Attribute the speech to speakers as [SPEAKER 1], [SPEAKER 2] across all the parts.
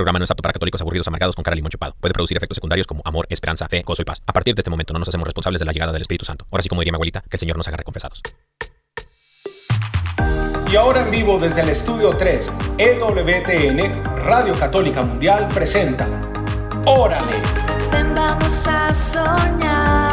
[SPEAKER 1] Programa no es apto para católicos aburridos amargados con cara limón chupado. Puede producir efectos secundarios como amor, esperanza, fe, gozo y paz. A partir de este momento no nos hacemos responsables de la llegada del Espíritu Santo. Ahora sí, como diría mi abuelita, que el Señor nos haga reconfesados.
[SPEAKER 2] Y ahora en vivo desde el estudio 3, EWTN, Radio Católica Mundial presenta Órale.
[SPEAKER 3] Ven vamos a soñar,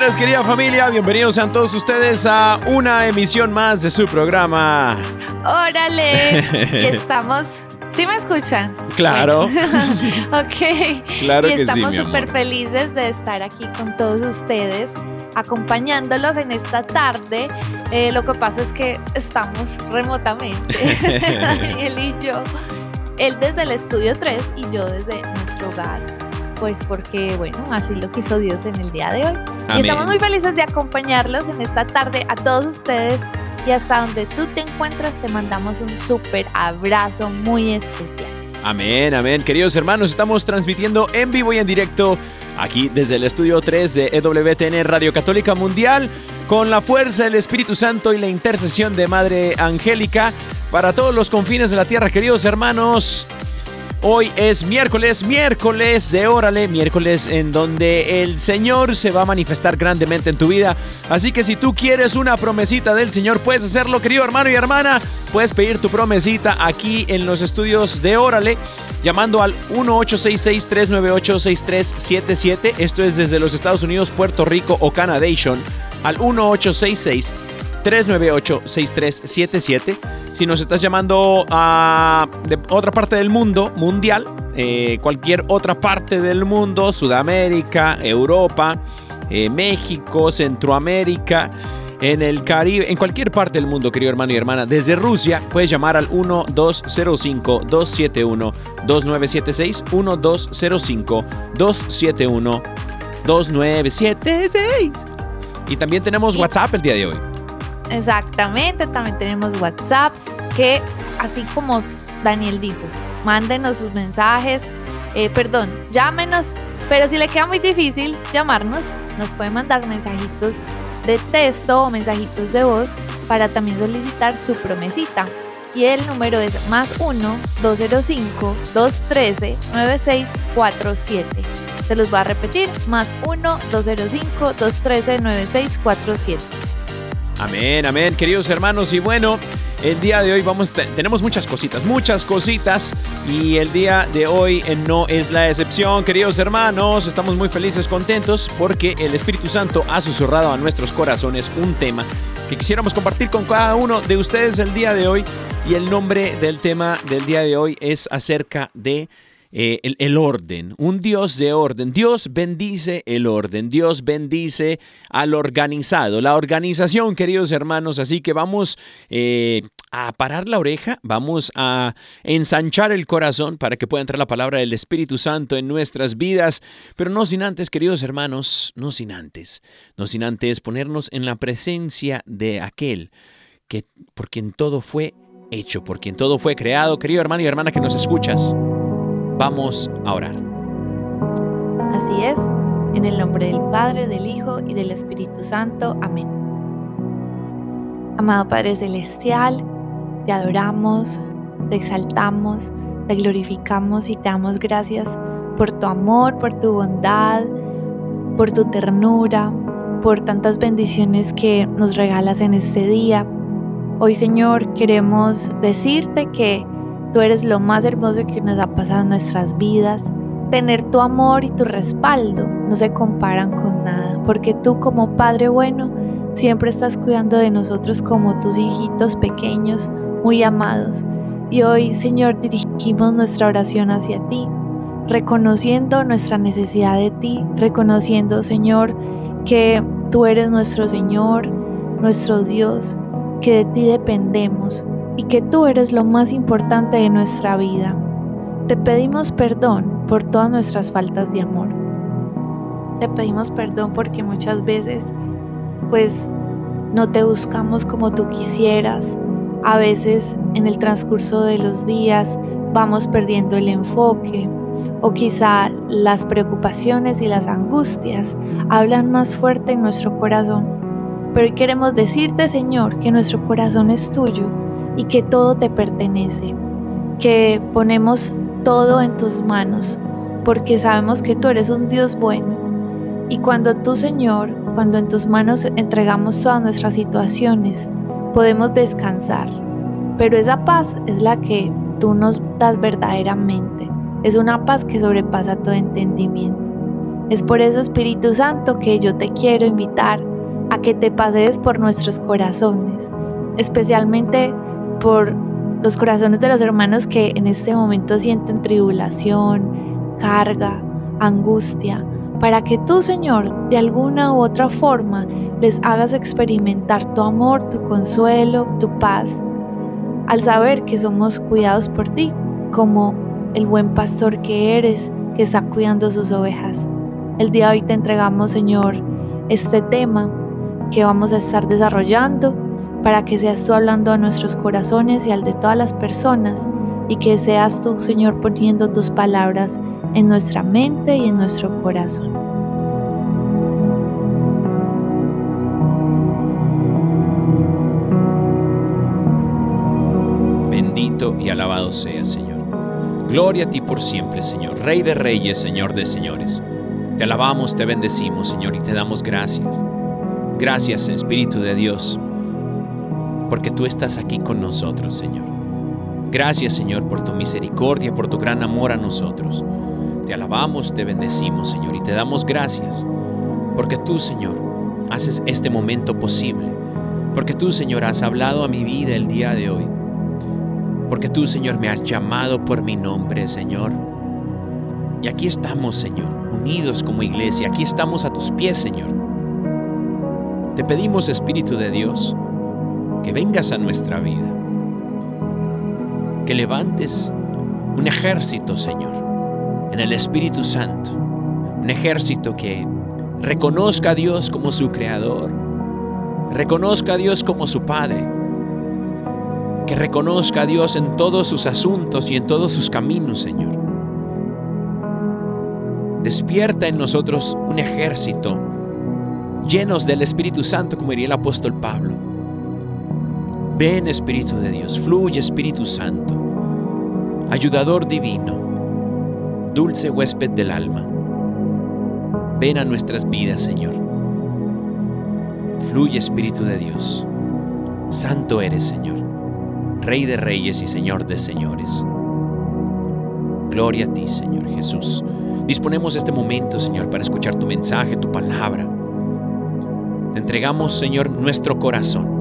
[SPEAKER 4] Bendiciones querida familia, bienvenidos sean todos ustedes a una emisión más de su programa.
[SPEAKER 3] Órale. Y estamos. ¿Sí me escuchan?
[SPEAKER 4] Claro.
[SPEAKER 3] ok.
[SPEAKER 4] Claro
[SPEAKER 3] y
[SPEAKER 4] que sí,
[SPEAKER 3] estamos
[SPEAKER 4] amor.
[SPEAKER 3] súper felices de estar aquí con todos ustedes, acompañándolos en esta tarde. Eh, lo que pasa es que estamos remotamente, Daniel y yo. Él desde el estudio 3 y yo desde nuestro hogar. Pues porque, bueno, así lo quiso Dios en el día de hoy. Y estamos muy felices de acompañarlos en esta tarde a todos ustedes y hasta donde tú te encuentras te mandamos un súper abrazo muy especial.
[SPEAKER 4] Amén, amén. Queridos hermanos, estamos transmitiendo en vivo y en directo aquí desde el estudio 3 de EWTN Radio Católica Mundial con la fuerza del Espíritu Santo y la intercesión de Madre Angélica para todos los confines de la tierra, queridos hermanos. Hoy es miércoles, miércoles de Órale, miércoles en donde el Señor se va a manifestar grandemente en tu vida. Así que si tú quieres una promesita del Señor, puedes hacerlo, querido hermano y hermana. Puedes pedir tu promesita aquí en los estudios de Órale, llamando al 1866-398-6377. Esto es desde los Estados Unidos, Puerto Rico o Canadation. Al 1866 398-6377. Si nos estás llamando a de otra parte del mundo, mundial, eh, cualquier otra parte del mundo, Sudamérica, Europa, eh, México, Centroamérica, en el Caribe, en cualquier parte del mundo, querido hermano y hermana, desde Rusia, puedes llamar al 1205-271-2976, 1205-271-2976. Y también tenemos WhatsApp el día de hoy.
[SPEAKER 3] Exactamente, también tenemos WhatsApp que así como Daniel dijo, mándenos sus mensajes, eh, perdón, llámenos, pero si le queda muy difícil llamarnos, nos puede mandar mensajitos de texto o mensajitos de voz para también solicitar su promesita. Y el número es más 1-205-213-9647. Se los voy a repetir, más 1-205-213-9647.
[SPEAKER 4] Amén, amén, queridos hermanos. Y bueno, el día de hoy vamos, te- tenemos muchas cositas, muchas cositas. Y el día de hoy eh, no es la excepción, queridos hermanos. Estamos muy felices, contentos, porque el Espíritu Santo ha susurrado a nuestros corazones un tema que quisiéramos compartir con cada uno de ustedes el día de hoy. Y el nombre del tema del día de hoy es acerca de eh, el, orden, un Dios de orden. Dios bendice el orden, Dios bendice al organizado, la organización, queridos hermanos. Así que vamos eh, a parar la oreja, vamos a ensanchar el corazón para que pueda entrar la palabra del Espíritu Santo en nuestras vidas, pero no sin antes, queridos hermanos, no sin antes, no sin antes ponernos en la presencia de aquel que por quien todo fue hecho, por quien todo fue creado. Querido hermano y hermana que nos escuchas, vamos a orar.
[SPEAKER 3] Así es, en el nombre del Padre, del Hijo y del Espíritu Santo. Amén. Amado Padre Celestial, te adoramos, te exaltamos, te glorificamos y te damos gracias por tu amor, por tu bondad, por tu ternura, por tantas bendiciones que nos regalas en este día. Hoy, Señor, queremos decirte que tú eres lo más hermoso que nos ha pasado en nuestras vidas, tener tu amor y tu respaldo no se comparan con nada, porque tú como Padre bueno siempre estás cuidando de nosotros como tus hijitos pequeños, muy amados. Y hoy, Señor, dirigimos nuestra oración hacia ti, reconociendo nuestra necesidad de ti, reconociendo, Señor, que tú eres nuestro Señor, nuestro Dios, que de ti dependemos y que tú eres lo más importante de nuestra vida. Te pedimos perdón por todas nuestras faltas de amor. Te pedimos perdón porque muchas veces pues no te buscamos como tú quisieras. A veces en el transcurso de los días vamos perdiendo el enfoque o quizá las preocupaciones y las angustias hablan más fuerte en nuestro corazón. Pero hoy queremos decirte, Señor, que nuestro corazón es tuyo y que todo te pertenece, que ponemos todo en tus manos, porque sabemos que tú eres un Dios bueno. Y cuando tú, Señor, cuando en tus manos entregamos todas nuestras situaciones, podemos descansar. Pero esa paz es la que tú nos das verdaderamente. Es una paz que sobrepasa todo entendimiento. Es por eso, Espíritu Santo, que yo te quiero invitar a que te pases por nuestros corazones, especialmente por los corazones de los hermanos que en este momento sienten tribulación, carga, angustia, para que tú, Señor, de alguna u otra forma les hagas experimentar tu amor, tu consuelo, tu paz, al saber que somos cuidados por ti, como el buen pastor que eres, que está cuidando sus ovejas. El día de hoy te entregamos, Señor, este tema que vamos a estar desarrollando para que seas tú hablando a nuestros corazones y al de todas las personas y que seas tú, Señor, poniendo tus palabras en nuestra mente y en nuestro corazón.
[SPEAKER 4] Bendito y alabado sea, Señor. Gloria a ti por siempre, Señor, Rey de reyes, Señor de señores. Te alabamos, te bendecimos, Señor, y te damos gracias. Gracias, Espíritu de Dios, porque tú estás aquí con nosotros, Señor. Gracias, Señor, por tu misericordia, por tu gran amor a nosotros. Te alabamos, te bendecimos, Señor, y te damos gracias, porque tú, Señor, haces este momento posible, porque tú, Señor, has hablado a mi vida el día de hoy, porque tú, Señor, me has llamado por mi nombre, Señor. Y aquí estamos, Señor, unidos como iglesia, aquí estamos a tus pies, Señor. Te pedimos, Espíritu de Dios, que vengas a nuestra vida, que levantes un ejército, Señor, en el Espíritu Santo, un ejército que reconozca a Dios como su creador, reconozca a Dios como su Padre, que reconozca a Dios en todos sus asuntos y en todos sus caminos, Señor. Despierta en nosotros un ejército llenos del Espíritu Santo, como diría el apóstol Pablo. Ven Espíritu de Dios, fluye Espíritu Santo, ayudador divino, dulce huésped del alma. Ven a nuestras vidas, Señor. Fluye Espíritu de Dios. Santo eres, Señor, Rey de reyes y Señor de señores. Gloria a ti, Señor Jesús. Disponemos este momento, Señor, para escuchar tu mensaje, tu palabra. Te entregamos, Señor, nuestro corazón,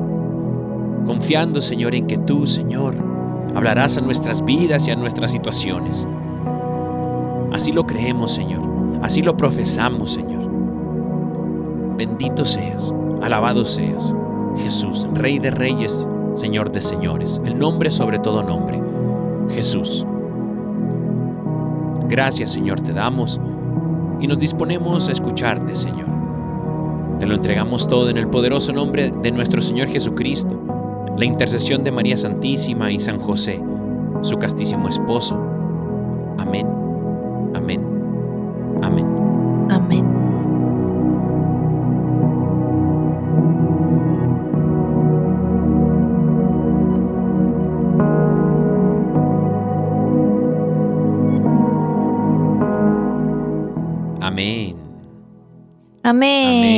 [SPEAKER 4] confiando, Señor, en que tú, Señor, hablarás a nuestras vidas y a nuestras situaciones. Así lo creemos, Señor. Así lo profesamos, Señor. Bendito seas, alabado seas, Jesús, Rey de Reyes, Señor de Señores, el nombre sobre todo nombre, Jesús. Gracias, Señor, te damos y nos disponemos a escucharte, Señor. Te lo entregamos todo en el poderoso nombre de nuestro Señor Jesucristo, la intercesión de María Santísima y San José, su castísimo esposo. Amén, amén, amén.
[SPEAKER 3] Amén.
[SPEAKER 4] Amén.
[SPEAKER 3] Amén.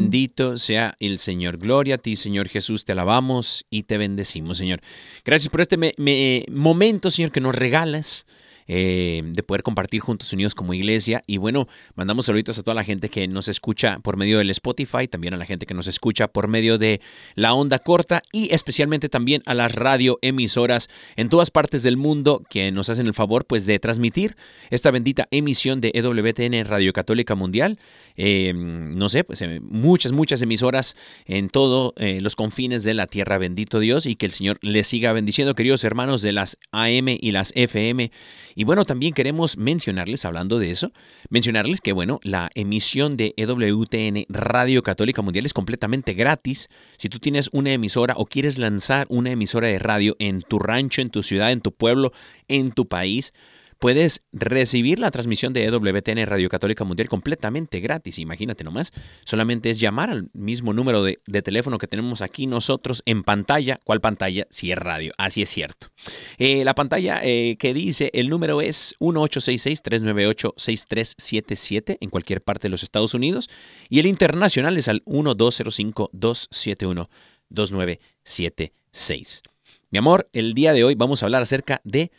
[SPEAKER 4] Bendito sea el Señor. Gloria a ti, Señor Jesús. Te alabamos y te bendecimos, Señor. Gracias por este me- me- momento, Señor, que nos regalas eh, de poder compartir juntos unidos como iglesia. Y bueno, mandamos saluditos a toda la gente que nos escucha por medio del Spotify, también a la gente que nos escucha por medio de la onda corta y especialmente también a las radioemisoras en todas partes del mundo que nos hacen el favor pues de transmitir esta bendita emisión de EWTN Radio Católica Mundial. Eh, no sé, pues eh, muchas, muchas emisoras en todos los confines de la tierra, bendito Dios, y que el Señor les siga bendiciendo, queridos hermanos de las AM y las FM. Y bueno, también queremos mencionarles, hablando de eso, mencionarles que, bueno, la emisión de EWTN Radio Católica Mundial es completamente gratis. Si tú tienes una emisora o quieres lanzar una emisora de radio en tu rancho, en tu ciudad, en tu pueblo, en tu país, Puedes recibir la transmisión de EWTN Radio Católica Mundial completamente gratis, imagínate nomás. Solamente es llamar al mismo número de, teléfono que tenemos aquí nosotros en pantalla. ¿Cuál pantalla? Si es radio, así es cierto. Eh, la pantalla eh, que dice el número es 1866-398-6377 en cualquier parte de los Estados Unidos y el internacional es al 1205-271-2976. Mi amor, el día de hoy vamos a hablar acerca de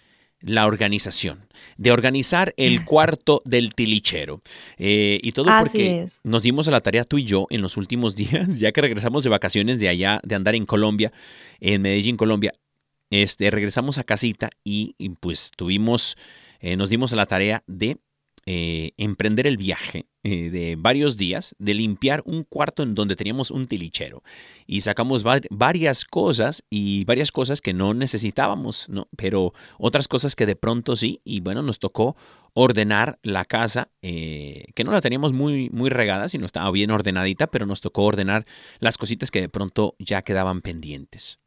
[SPEAKER 4] la organización, de organizar el cuarto del tilichero. Eh, y todo porque nos dimos a la tarea tú y yo en los últimos días, ya que regresamos de vacaciones de allá, de andar en Colombia, en Medellín, Colombia. Este, regresamos a casita y, pues tuvimos, eh, nos dimos a la tarea de eh, emprender el viaje eh, de varios días, de limpiar un cuarto en donde teníamos un tilichero. Y sacamos varias cosas y varias cosas que no necesitábamos, ¿no? Pero otras cosas que de pronto sí. Y bueno, nos tocó ordenar la casa, eh, que no la teníamos muy, muy regada, sino estaba bien ordenadita, pero nos tocó ordenar las cositas que de pronto ya quedaban pendientes.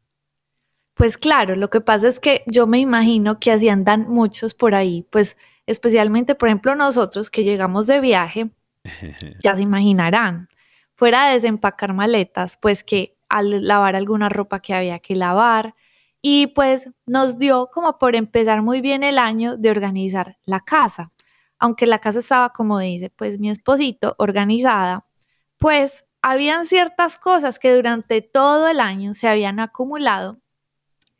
[SPEAKER 3] Pues claro, lo que pasa es que yo me imagino que así andan muchos por ahí, pues especialmente, por ejemplo, nosotros que llegamos de viaje, ya se imaginarán, fuera de desempacar maletas, pues que al lavar alguna ropa que había que lavar, y pues nos dio como por empezar muy bien el año de organizar la casa. Aunque la casa estaba, como dice, pues mi esposito, organizada, pues habían ciertas cosas que durante todo el año se habían acumulado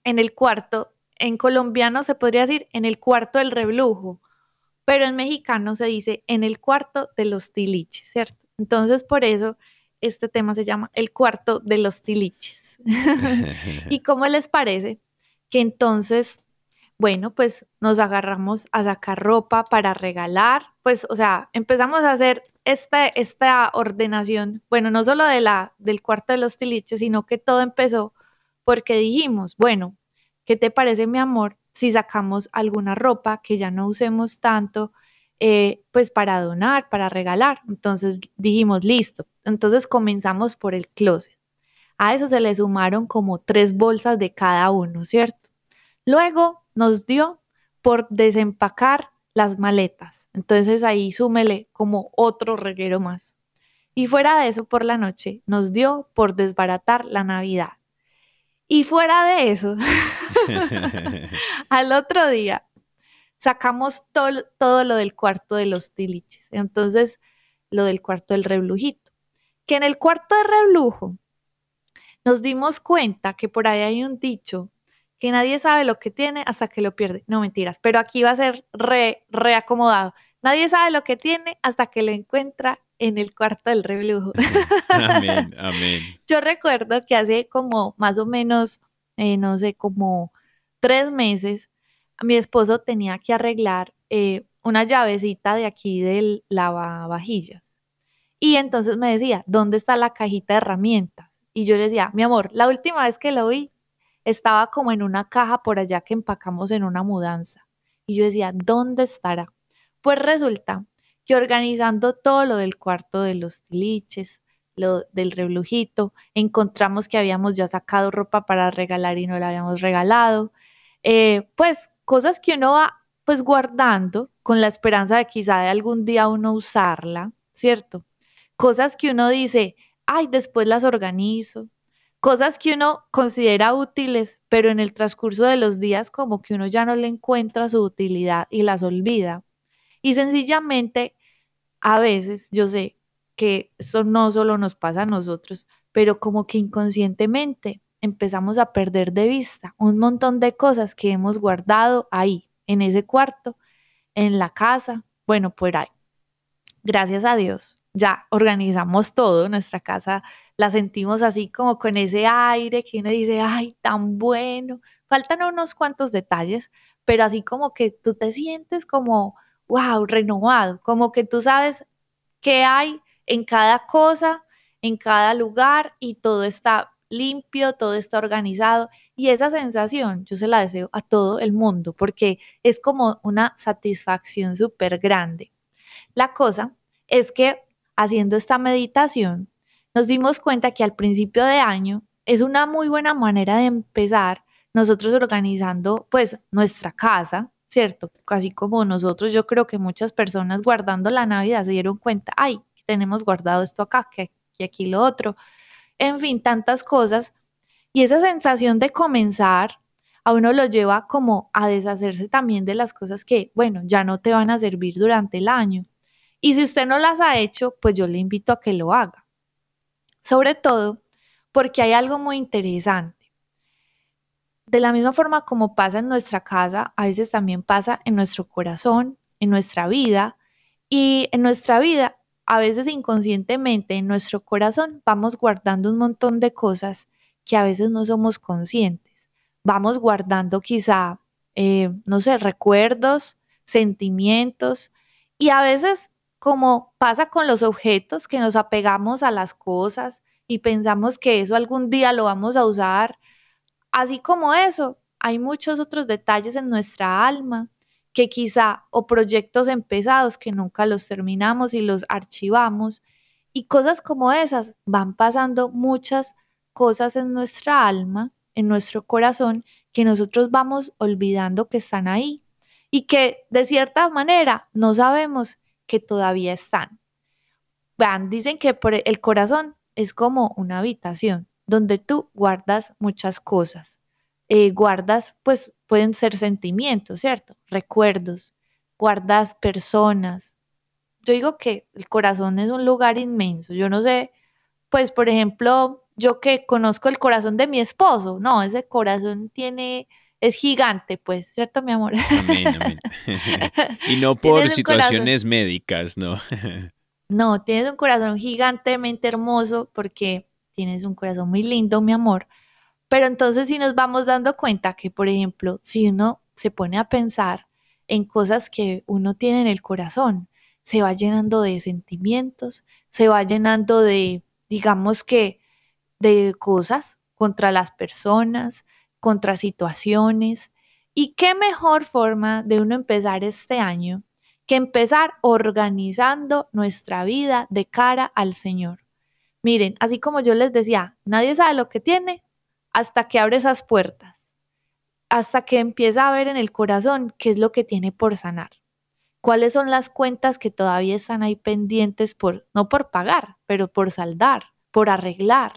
[SPEAKER 3] en el cuarto, en colombiano se podría decir en el cuarto del reblujo, pero en mexicano se dice en el cuarto de los tiliches, ¿cierto? Entonces, por eso este tema se llama el cuarto de los tiliches. ¿Y cómo les parece? Que entonces, bueno, pues nos agarramos a sacar ropa para regalar, pues, o sea, empezamos a hacer esta, esta ordenación, bueno, no solo de la, del cuarto de los tiliches, sino que todo empezó porque dijimos, bueno, ¿qué te parece, mi amor, si sacamos alguna ropa que ya no usemos tanto, eh, pues para donar, para regalar. Entonces dijimos, listo. Entonces comenzamos por el closet. A eso se le sumaron como tres bolsas de cada uno, ¿cierto? Luego nos dio por desempacar las maletas. Entonces ahí súmele como otro reguero más. Y fuera de eso, por la noche, nos dio por desbaratar la Navidad. Y fuera de eso, al otro día sacamos todo, todo lo del cuarto de los tiliches. Entonces, lo del cuarto del reblujito. Que en el cuarto de reblujo nos dimos cuenta que por ahí hay un dicho que nadie sabe lo que tiene hasta que lo pierde. No mentiras, pero aquí va a ser re, reacomodado. Nadie sabe lo que tiene hasta que lo encuentra en el cuarto del reblujo.
[SPEAKER 4] amén, amén.
[SPEAKER 3] Yo recuerdo que hace como más o menos, eh, no sé, como tres meses, mi esposo tenía que arreglar eh, una llavecita de aquí del lavavajillas. Y entonces me decía, ¿dónde está la cajita de herramientas? Y yo le decía, mi amor, la última vez que lo vi estaba como en una caja por allá que empacamos en una mudanza. Y yo decía, ¿dónde estará? Pues resulta que organizando todo lo del cuarto de los tiliches, lo del reblujito, encontramos que habíamos ya sacado ropa para regalar y no la habíamos regalado. Eh, pues cosas que uno va pues guardando con la esperanza de quizá de algún día uno usarla, ¿cierto? Cosas que uno dice, ay, después las organizo. Cosas que uno considera útiles, pero en el transcurso de los días como que uno ya no le encuentra su utilidad y las olvida. Y sencillamente, a veces, yo sé que esto no solo nos pasa a nosotros, pero como que inconscientemente empezamos a perder de vista un montón de cosas que hemos guardado ahí, en ese cuarto, en la casa, bueno, por ahí. Gracias a Dios, ya organizamos todo, nuestra casa la sentimos así como con ese aire que uno dice, ay, tan bueno. Faltan unos cuantos detalles, pero así como que tú te sientes como, wow, renovado, como que tú sabes qué hay en cada cosa, en cada lugar y todo está limpio, todo está organizado y esa sensación yo se la deseo a todo el mundo porque es como una satisfacción súper grande. La cosa es que haciendo esta meditación nos dimos cuenta que al principio de año es una muy buena manera de empezar nosotros organizando pues nuestra casa, ¿cierto? Casi como nosotros, yo creo que muchas personas guardando la Navidad se dieron cuenta, ay, tenemos guardado esto acá, que, que aquí lo otro en fin, tantas cosas. Y esa sensación de comenzar a uno lo lleva como a deshacerse también de las cosas que, bueno, ya no te van a servir durante el año. Y si usted no las ha hecho, pues yo le invito a que lo haga. Sobre todo porque hay algo muy interesante. De la misma forma como pasa en nuestra casa, a veces también pasa en nuestro corazón, en nuestra vida. Y en nuestra vida a veces inconscientemente en nuestro corazón vamos guardando un montón de cosas que a veces no somos conscientes. Vamos guardando quizá, eh, no sé, recuerdos, sentimientos y a veces como pasa con los objetos, que nos apegamos a las cosas y pensamos que eso algún día lo vamos a usar. Así como eso, hay muchos otros detalles en nuestra alma que quizá o proyectos empezados que nunca los terminamos y los archivamos y cosas como esas van pasando muchas cosas en nuestra alma, en nuestro corazón que nosotros vamos olvidando que están ahí y que de cierta manera no sabemos que todavía están. Vean, dicen que por el corazón es como una habitación donde tú guardas muchas cosas. Eh, guardas, pues pueden ser sentimientos, ¿cierto? Recuerdos, guardas personas. Yo digo que el corazón es un lugar inmenso. Yo no sé, pues por ejemplo, yo que conozco el corazón de mi esposo, no, ese corazón tiene, es gigante, pues, ¿cierto, mi amor?
[SPEAKER 4] Amén, amén. y no por situaciones médicas, ¿no?
[SPEAKER 3] no, tienes un corazón gigantemente hermoso porque tienes un corazón muy lindo, mi amor. Pero entonces si nos vamos dando cuenta que, por ejemplo, si uno se pone a pensar en cosas que uno tiene en el corazón, se va llenando de sentimientos, se va llenando de, digamos que, de cosas contra las personas, contra situaciones. ¿Y qué mejor forma de uno empezar este año que empezar organizando nuestra vida de cara al Señor? Miren, así como yo les decía, nadie sabe lo que tiene hasta que abre esas puertas, hasta que empieza a ver en el corazón qué es lo que tiene por sanar, cuáles son las cuentas que todavía están ahí pendientes por, no por pagar, pero por saldar, por arreglar.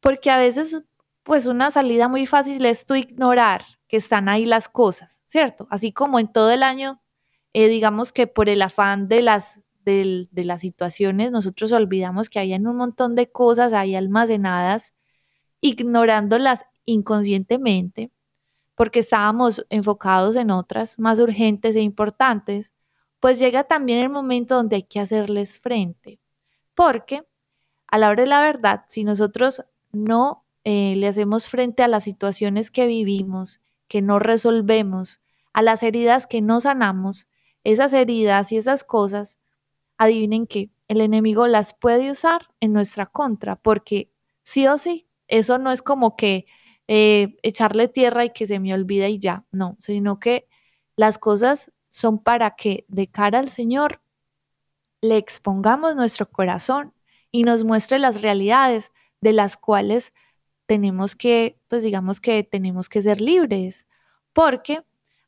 [SPEAKER 3] Porque a veces, pues una salida muy fácil es tú ignorar que están ahí las cosas, ¿cierto? Así como en todo el año, eh, digamos que por el afán de las, de, las situaciones, nosotros olvidamos que habían un montón de cosas ahí almacenadas ignorándolas inconscientemente porque estábamos enfocados en otras más urgentes e importantes, pues llega también el momento donde hay que hacerles frente. Porque a la hora de la verdad, si nosotros no eh, le hacemos frente a las situaciones que vivimos, que no resolvemos, a las heridas que no sanamos, esas heridas y esas cosas, adivinen que el enemigo las puede usar en nuestra contra, porque sí o sí eso no es como que eh, echarle tierra y que se me olvida y ya, no, sino que las cosas son para que de cara al Señor le expongamos nuestro corazón y nos muestre las realidades de las cuales tenemos que, pues digamos que tenemos que ser libres, porque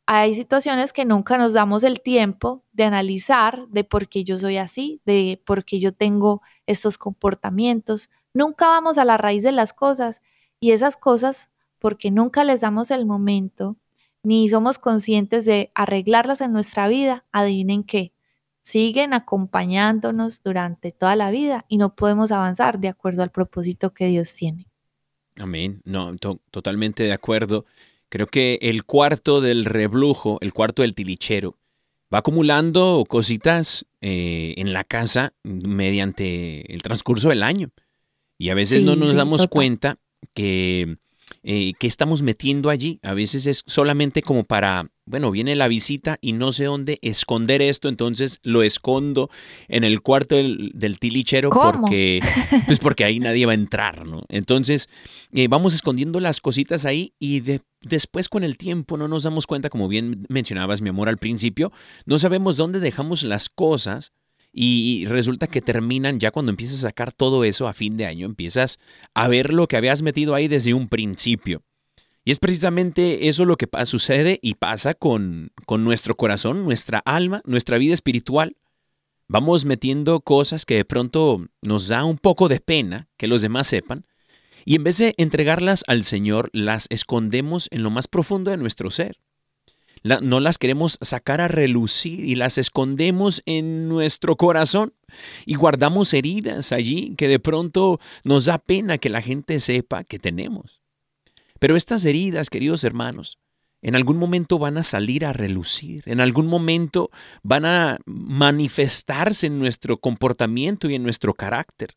[SPEAKER 3] hay situaciones que nunca nos damos el tiempo de analizar de por qué yo soy así, de por qué yo tengo estos comportamientos, Nunca vamos a la raíz de las cosas y esas cosas, porque nunca les damos el momento ni somos conscientes de arreglarlas en nuestra vida, adivinen qué, siguen acompañándonos durante toda la vida y no podemos avanzar de acuerdo al propósito que Dios tiene.
[SPEAKER 4] Amén. No, totalmente de acuerdo. Creo que el cuarto del reblujo, el cuarto del tilichero, va acumulando cositas eh, en la casa mediante el transcurso del año. Y a veces
[SPEAKER 3] Sí,
[SPEAKER 4] no nos
[SPEAKER 3] sí,
[SPEAKER 4] damos
[SPEAKER 3] total.
[SPEAKER 4] cuenta que, eh, que estamos metiendo allí. A veces es solamente como para, bueno, viene la visita y no sé dónde esconder esto, entonces lo escondo en el cuarto del, del tilichero
[SPEAKER 3] ¿Cómo?
[SPEAKER 4] porque, pues porque ahí nadie va a entrar, ¿no? Entonces eh, vamos escondiendo las cositas ahí y de- después con el tiempo no nos damos cuenta, como bien mencionabas, mi amor, al principio, no sabemos dónde dejamos las cosas y resulta que terminan ya cuando empiezas a sacar todo eso a fin de año, empiezas a ver lo que habías metido ahí desde un principio. Y es precisamente eso lo que sucede y pasa con, con nuestro corazón, nuestra alma, nuestra vida espiritual. Vamos metiendo cosas que de pronto nos da un poco de pena que los demás sepan. Y en vez de entregarlas al Señor, las escondemos en lo más profundo de nuestro ser. No las queremos sacar a relucir y las escondemos en nuestro corazón y guardamos heridas allí que de pronto nos da pena que la gente sepa que tenemos. Pero estas heridas, queridos hermanos, en algún momento van a salir a relucir, en algún momento van a manifestarse en nuestro comportamiento y en nuestro carácter.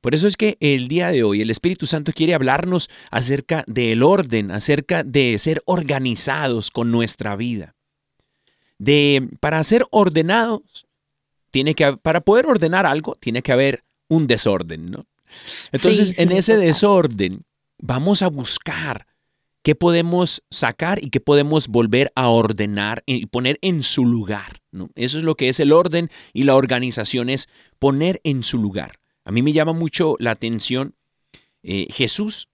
[SPEAKER 4] Por eso es que el día de hoy el Espíritu Santo quiere hablarnos acerca del orden, acerca de ser organizados con nuestra vida. De para ser ordenados tiene que para poder ordenar algo tiene que haber un desorden, ¿no? Entonces,
[SPEAKER 3] Sí, sí,
[SPEAKER 4] en ese
[SPEAKER 3] total.
[SPEAKER 4] desorden vamos a buscar qué podemos sacar y qué podemos volver a ordenar y poner en su lugar. ¿no? Eso es lo que es el orden y la organización es poner en su lugar. A mí me llama mucho la atención eh, Jesús.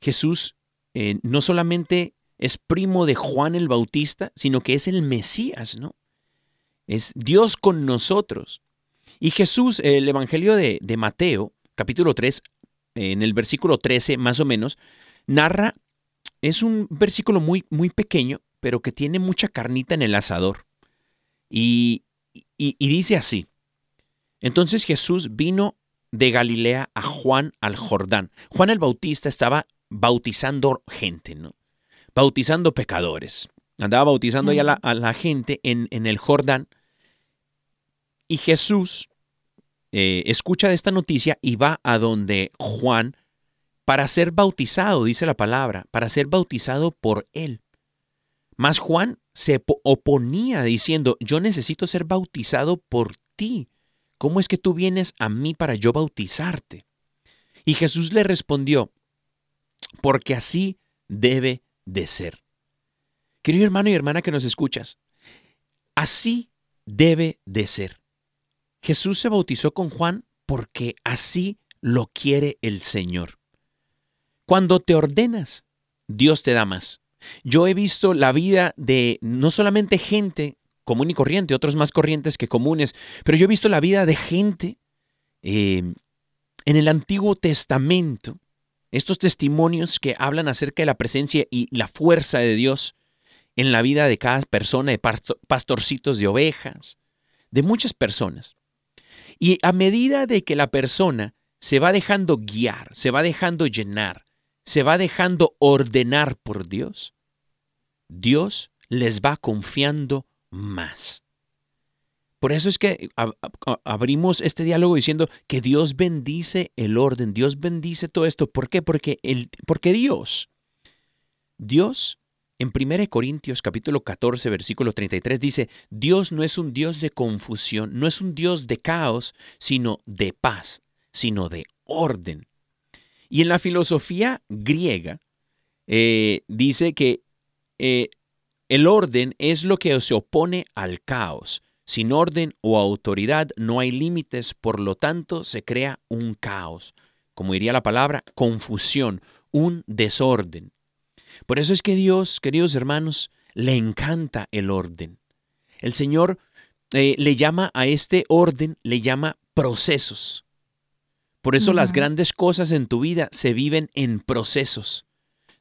[SPEAKER 4] Jesús eh, no solamente es primo de Juan el Bautista, sino que es el Mesías, ¿no? Es Dios con nosotros. Y Jesús, el Evangelio de, Mateo, capítulo 3, en el versículo 13 más o menos, narra, es un versículo muy, muy pequeño, pero que tiene mucha carnita en el asador. Y, y, y dice así, entonces Jesús vino de Galilea a Juan al Jordán. Juan el Bautista estaba bautizando gente, ¿no? Bautizando pecadores. Andaba bautizando ahí a la, a la gente en, en el Jordán. Y Jesús eh, escucha de esta noticia y va a donde Juan para ser bautizado, dice la palabra, para ser bautizado por él. Mas Juan se po- oponía diciendo, yo necesito ser bautizado por ti. ¿Cómo es que tú vienes a mí para yo bautizarte? Y Jesús le respondió, porque así debe de ser. Querido hermano y hermana que nos escuchas, así debe de ser. Jesús se bautizó con Juan porque así lo quiere el Señor. Cuando te ordenas, Dios te da más. Yo he visto la vida de no solamente gente común y corriente, otros más corrientes que comunes, pero yo he visto la vida de gente eh, en el Antiguo Testamento, estos testimonios que hablan acerca de la presencia y la fuerza de Dios en la vida de cada persona, de pasto- pastorcitos de ovejas, de muchas personas. Y a medida de que la persona se va dejando guiar, se va dejando llenar, se va dejando ordenar por Dios, Dios les va confiando más. Por eso es que ab- ab- abrimos este diálogo diciendo que Dios bendice el orden, Dios bendice todo esto. ¿Por qué? Porque, el, porque Dios, Dios en 1 Corintios capítulo 14 versículo 33 dice, Dios no es un Dios de confusión, no es un Dios de caos, sino de paz, sino de orden. Y en la filosofía griega eh, dice que eh, el orden es lo que se opone al caos. Sin orden o autoridad no hay límites, por lo tanto se crea un caos. Como diría la palabra, confusión, un desorden. Por eso es que Dios, queridos hermanos, le encanta el orden. El Señor eh, le llama a este orden, le llama procesos. Por eso las grandes cosas en tu vida se viven en procesos.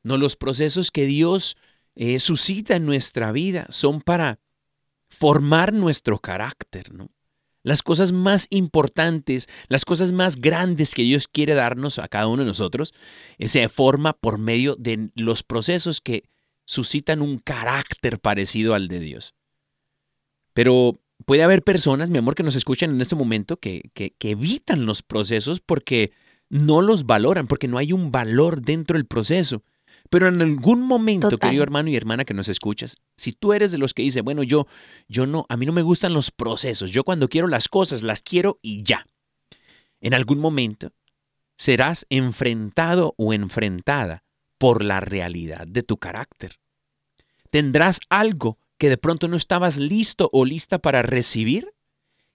[SPEAKER 4] No los procesos que Dios eh, suscita en nuestra vida son para formar nuestro carácter, ¿no? Las cosas más importantes, las cosas más grandes que Dios quiere darnos a cada uno de nosotros, eh, se forma por medio de los procesos que suscitan un carácter parecido al de Dios. Pero puede haber personas, mi amor, que nos escuchan en este momento que, que, que evitan los procesos porque no los valoran, porque no hay un valor dentro del proceso. Pero en algún momento,
[SPEAKER 3] Total.
[SPEAKER 4] querido hermano y hermana que nos escuchas, si tú eres de los que dice, bueno, yo, yo no, a mí no me gustan los procesos, yo cuando quiero las cosas las quiero y ya. En algún momento serás enfrentado o enfrentada por la realidad de tu carácter. Tendrás algo que de pronto no estabas listo o lista para recibir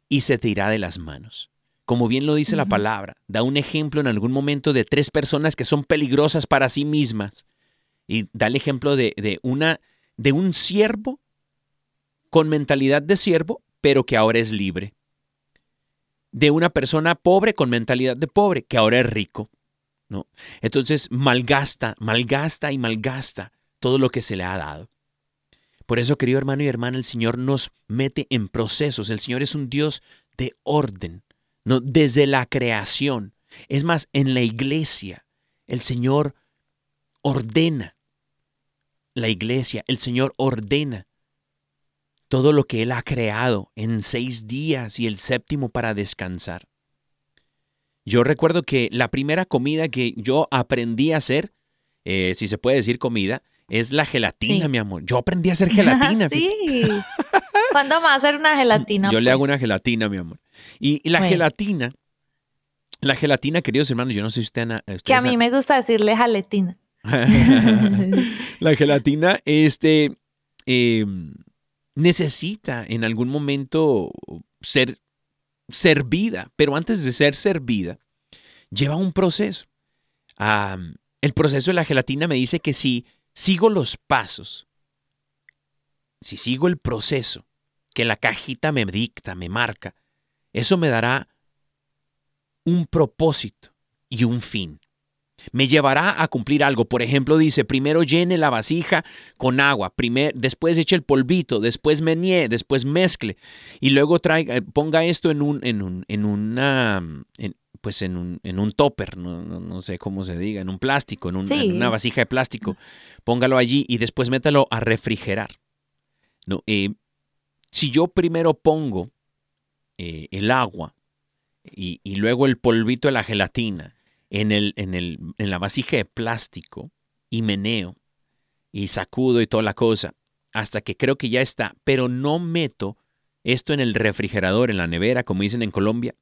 [SPEAKER 4] y se te irá de las manos. Como bien lo dice la palabra, da un ejemplo en algún momento de tres personas que son peligrosas para sí mismas. Y da el ejemplo de, de una, de un siervo con mentalidad de siervo, pero que ahora es libre. De una persona pobre con mentalidad de pobre, que ahora es rico. ¿no? Entonces malgasta, malgasta y malgasta todo lo que se le ha dado. Por eso, querido hermano y hermana, el Señor nos mete en procesos. El Señor es un Dios de orden, ¿no? desde la creación. Es más, en la iglesia, el Señor ordena. La iglesia, el Señor ordena todo lo que Él ha creado en seis días y el séptimo para descansar. Yo recuerdo que la primera comida que yo aprendí a hacer, eh, si se puede decir comida, es la gelatina,
[SPEAKER 3] Sí.
[SPEAKER 4] mi amor. Yo aprendí a hacer gelatina.
[SPEAKER 3] sí. ¿Cuándo me va a hacer una gelatina?
[SPEAKER 4] Yo le hago
[SPEAKER 3] pues?
[SPEAKER 4] una gelatina, mi amor. Y, y la
[SPEAKER 3] Bueno.
[SPEAKER 4] gelatina, la gelatina, queridos hermanos, yo no sé si usted,
[SPEAKER 3] Que a
[SPEAKER 4] ustedes
[SPEAKER 3] mí me gusta decirle jaletina.
[SPEAKER 4] la gelatina, este, eh, necesita en algún momento ser servida, pero antes de ser servida, lleva un proceso. El proceso de la gelatina me dice que si sigo los pasos, si sigo el proceso que la cajita me dicta, me marca, eso me dará un propósito y un fin me llevará a cumplir algo. Por ejemplo, dice, primero llene la vasija con agua, primer, después eche el polvito, después menee, después mezcle y luego traiga, eh, ponga esto en un, en un, en una, en- pues en un, en un topper, no, no- no sé cómo se diga, en un plástico, en, un-
[SPEAKER 3] Sí.
[SPEAKER 4] en una vasija de plástico, póngalo allí y después métalo a refrigerar. No, Eh, si yo primero pongo eh, el agua y, y luego el polvito de la gelatina en, el, en, el, en la vasija de plástico y meneo y sacudo y toda la cosa hasta que creo que ya está, pero no meto esto en el refrigerador, en la nevera, como dicen en Colombia,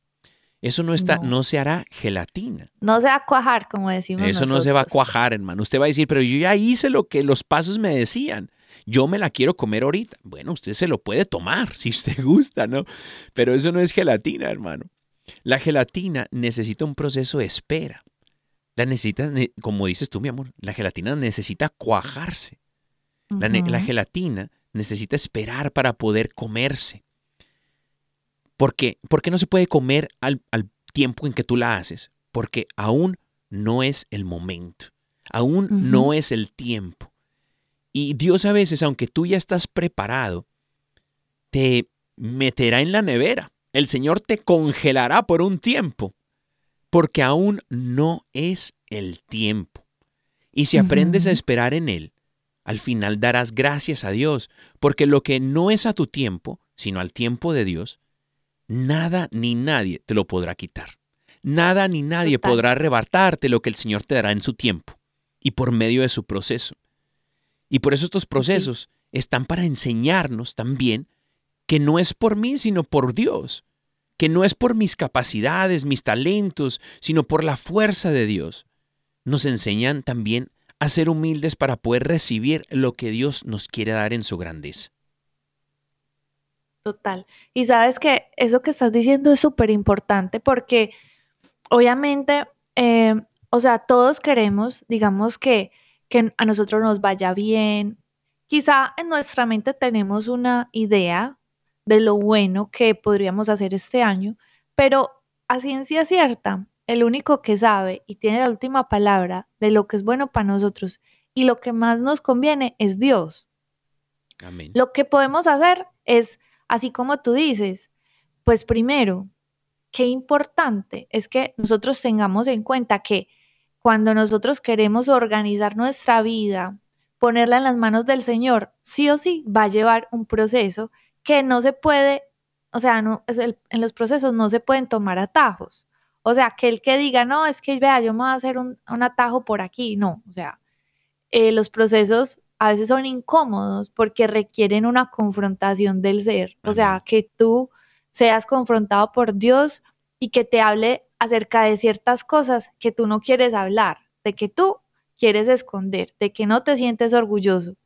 [SPEAKER 4] eso no está, no,
[SPEAKER 3] No.
[SPEAKER 4] se hará gelatina.
[SPEAKER 3] No se va a cuajar, como decimos
[SPEAKER 4] Eso no se va a cuajar, hermano. Usted va a decir, pero yo ya hice lo que los pasos me decían. Yo me la quiero comer ahorita. Bueno, usted se lo puede tomar si usted gusta, ¿no? Pero eso no es gelatina, hermano. La gelatina necesita un proceso de espera. La necesita, ne- como dices tú, mi amor, la gelatina necesita cuajarse. La, la gelatina necesita esperar para poder comerse. ¿Por qué? ¿Por qué no se puede comer al, al tiempo en que tú la haces? Porque aún no es el momento. Aún no es el tiempo. Y Dios a veces, aunque tú ya estás preparado, te meterá en la nevera. El Señor te congelará por un tiempo, porque aún no es el tiempo. Y si aprendes a esperar en Él, al final darás gracias a Dios, porque lo que no es a tu tiempo, sino al tiempo de Dios, nada ni nadie te lo podrá quitar. Nada ni nadie
[SPEAKER 3] Total.
[SPEAKER 4] podrá arrebatarte lo que el Señor te dará en su tiempo y por medio de su proceso. Y por eso estos procesos están para enseñarnos también que no es por mí, sino por Dios, que no es por mis capacidades, mis talentos, sino por la fuerza de Dios. Nos enseñan también a ser humildes para poder recibir lo que Dios nos quiere dar en su grandeza.
[SPEAKER 3] Total. Y sabes que eso que estás diciendo es súper importante porque obviamente, eh, o sea, todos queremos, digamos que, que a nosotros nos vaya bien. Quizá en nuestra mente tenemos una idea de lo bueno que podríamos hacer este año, pero a ciencia cierta, el único que sabe y tiene la última palabra de lo que es bueno para nosotros y lo que más nos conviene es Dios.
[SPEAKER 4] Amén.
[SPEAKER 3] Lo que podemos hacer es, así como tú dices, pues primero, qué importante es que nosotros tengamos en cuenta que cuando nosotros queremos organizar nuestra vida, ponerla en las manos del Señor, sí o sí va a llevar un proceso que no se puede, o sea, no, es el- en los procesos no se pueden tomar atajos. O sea, que el que diga, no, es que vea, yo me voy a hacer un, un atajo por aquí, no, o sea, eh, los procesos a veces son incómodos porque requieren una confrontación del ser, o sea, que tú seas confrontado por Dios y que te hable acerca de ciertas cosas que tú no quieres hablar, de que tú quieres esconder, de que no te sientes orgulloso,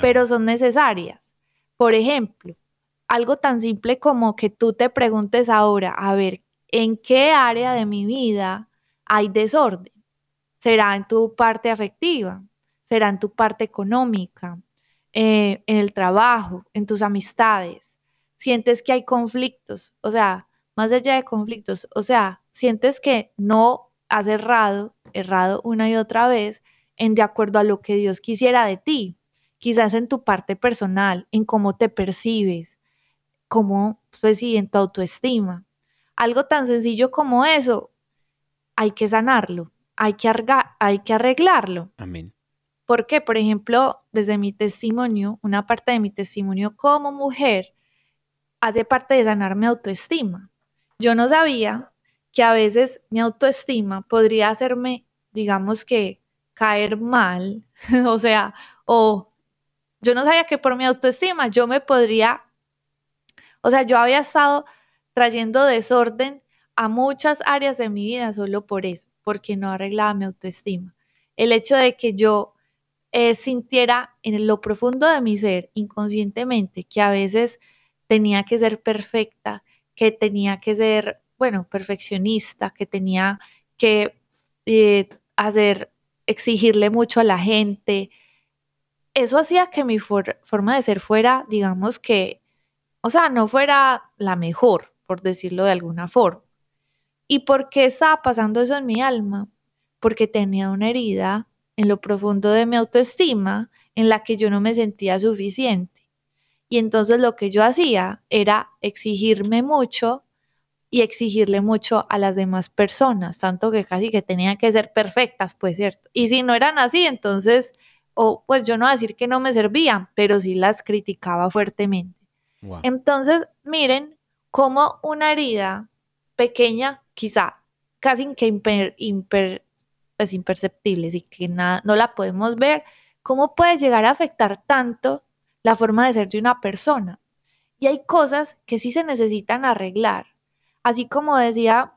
[SPEAKER 3] pero son necesarias. Por ejemplo, algo tan simple como que tú te preguntes ahora, a ver, ¿en qué área de mi vida hay desorden? ¿Será en tu parte afectiva? ¿Será en tu parte económica? Eh, ¿En el trabajo? ¿En tus amistades? ¿Sientes que hay conflictos? O sea, más allá de conflictos, o sea, sientes que no has errado, errado una y otra vez en de acuerdo a lo que Dios quisiera de ti quizás en tu parte personal, en cómo te percibes, cómo, pues sí, en tu autoestima. Algo tan sencillo como eso, hay que sanarlo, hay que, arga- hay que arreglarlo.
[SPEAKER 4] Amén.
[SPEAKER 3] Porque, por ejemplo, desde mi testimonio, una parte de mi testimonio como mujer hace parte de sanar mi autoestima. Yo no sabía que a veces mi autoestima podría hacerme, digamos que, caer mal, o sea, o yo no sabía que por mi autoestima yo me podría, o sea, yo había estado trayendo desorden a muchas áreas de mi vida solo por eso, porque no arreglaba mi autoestima. El hecho de que yo eh, sintiera en lo profundo de mi ser, inconscientemente, que a veces tenía que ser perfecta, que tenía que ser, bueno, perfeccionista, que tenía que eh, hacer, exigirle mucho a la gente. Eso hacía que mi for- forma de ser fuera, digamos que, o sea, no fuera la mejor, por decirlo de alguna forma. ¿Y por qué estaba pasando eso en mi alma? Porque tenía una herida en lo profundo de mi autoestima en la que yo no me sentía suficiente. Y entonces lo que yo hacía era exigirme mucho y exigirle mucho a las demás personas, tanto que casi que tenían que ser perfectas, pues cierto. Y si no eran así, entonces, o pues yo no a decir que no me servían, pero sí las criticaba fuertemente. Entonces, miren cómo una herida pequeña, quizá casi que pues imperceptible, y que nada, no la podemos ver, cómo puede llegar a afectar tanto la forma de ser de una persona. Y hay cosas que sí se necesitan arreglar. Así como decía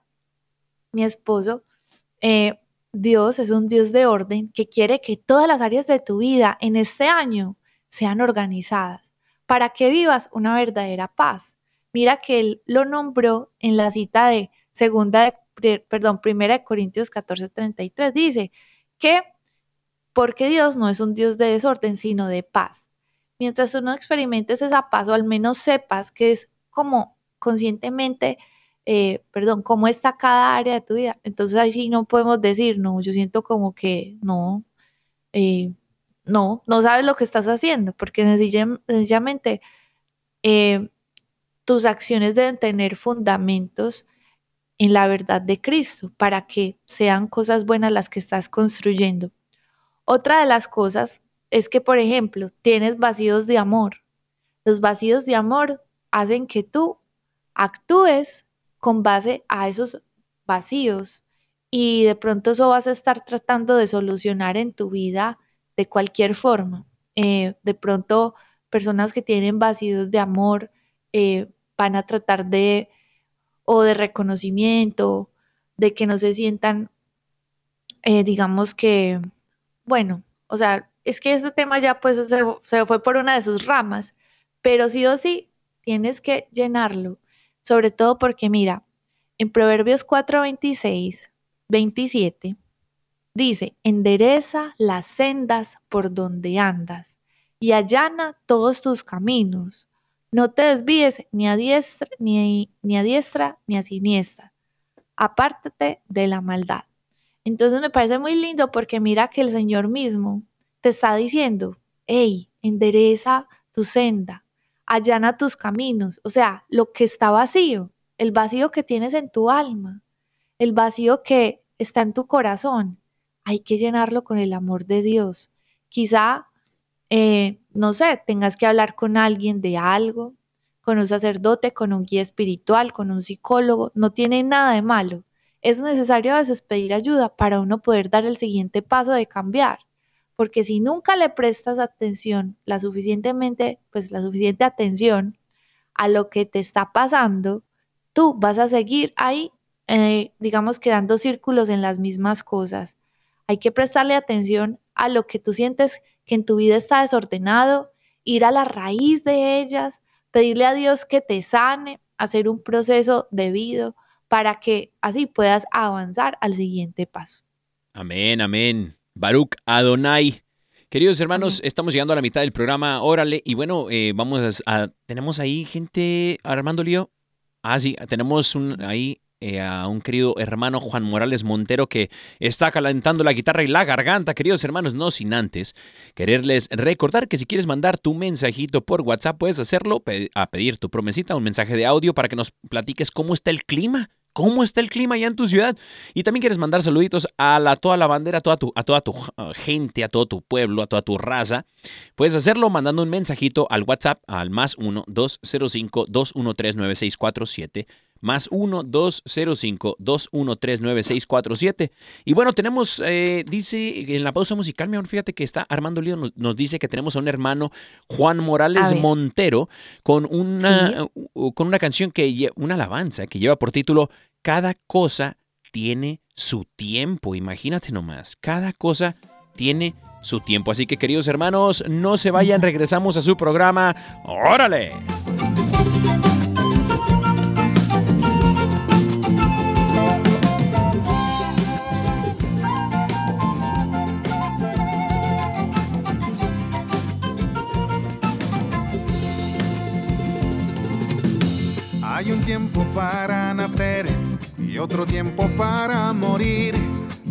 [SPEAKER 3] mi esposo, eh, Dios es un Dios de orden que quiere que todas las áreas de tu vida en este año sean organizadas para que vivas una verdadera paz. Mira que él lo nombró en la cita de segunda perdón, primera de Corintios 14:33 dice que porque Dios no es un Dios de desorden, sino de paz. Mientras tú no experimentes esa paz o al menos sepas que es como conscientemente, eh, perdón, cómo está cada área de tu vida, entonces ahí sí no podemos decir, no, yo siento como que no, eh, no, no sabes lo que estás haciendo, porque sencilla- sencillamente eh, tus acciones deben tener fundamentos en la verdad de Cristo para que sean cosas buenas las que estás construyendo. Otra de las cosas es que, por ejemplo, tienes vacíos de amor. Los vacíos de amor hacen que tú actúes con base a esos vacíos y de pronto eso vas a estar tratando de solucionar en tu vida de cualquier forma. Eh, de pronto, personas que tienen vacíos de amor eh, van a tratar de, o de reconocimiento, de que no se sientan, eh, digamos que, bueno, o sea, es que este tema ya pues se, se fue por una de sus ramas, pero sí o sí tienes que llenarlo, sobre todo porque mira, en Proverbios 4, 26, 27, dice, endereza las sendas por donde andas y allana todos tus caminos. No te desvíes ni a diestra ni, ni a diestra ni a siniestra. Apártate de la maldad. Entonces me parece muy lindo porque mira que el Señor mismo te está diciendo, hey, endereza tu senda, allana tus caminos, o sea, lo que está vacío, el vacío que tienes en tu alma, el vacío que está en tu corazón, hay que llenarlo con el amor de Dios. Quizá, eh, no sé, tengas que hablar con alguien de algo, con un sacerdote, con un guía espiritual, con un psicólogo, no tiene nada de malo. Es necesario a veces pedir ayuda para uno poder dar el siguiente paso de cambiar, porque si nunca le prestas atención, la suficientemente, pues la suficiente atención a lo que te está pasando, tú vas a seguir ahí, eh, digamos, quedando círculos en las mismas cosas. Hay que prestarle atención a lo que tú sientes que en tu vida está desordenado, ir a la raíz de ellas, pedirle a Dios que te sane, hacer un proceso debido para que así puedas avanzar al siguiente paso.
[SPEAKER 4] Amén, amén. Baruch Adonai. Queridos hermanos, estamos llegando a la mitad del programa, órale, y bueno, eh, vamos a, tenemos ahí gente, Armando Lío. Ah, sí, tenemos un, ahí eh, a un querido hermano Juan Morales Montero que está calentando la guitarra y la garganta, queridos hermanos, no sin antes quererles recordar que si quieres mandar tu mensajito por WhatsApp, puedes hacerlo a pedir tu promesita, un mensaje de audio para que nos platiques cómo está el clima. ¿Cómo está el clima allá en tu ciudad? Y también quieres mandar saluditos a la, toda la bandera, a toda, tu, a toda tu gente, a todo tu pueblo, a toda tu raza. Puedes hacerlo mandando un mensajito al WhatsApp al más 1 205 213 9647 más 1-205-213-9647. Y bueno, tenemos, eh, dice en la pausa musical, mi amor, fíjate que está Armando Lío, nos, dice que tenemos a un hermano, Juan Morales Montero, con una, con una canción que, una alabanza que lleva por título Cada cosa tiene su tiempo. Imagínate nomás, cada cosa tiene su tiempo. Así que queridos hermanos, no se vayan, regresamos a su programa. ¡Órale!
[SPEAKER 5] Tiempo para nacer y otro tiempo para morir.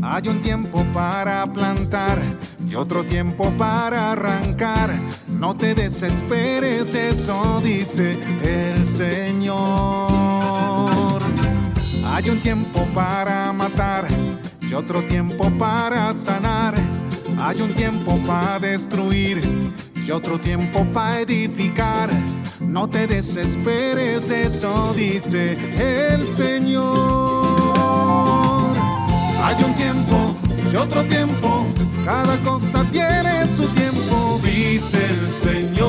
[SPEAKER 5] Hay un tiempo para plantar y otro tiempo para arrancar. No te desesperes, eso dice el Señor. Hay un tiempo para matar y otro tiempo para sanar. Hay un tiempo para destruir y otro tiempo para edificar. No te desesperes, eso dice el Señor. Hay un tiempo y otro tiempo, cada cosa tiene su tiempo, dice el Señor.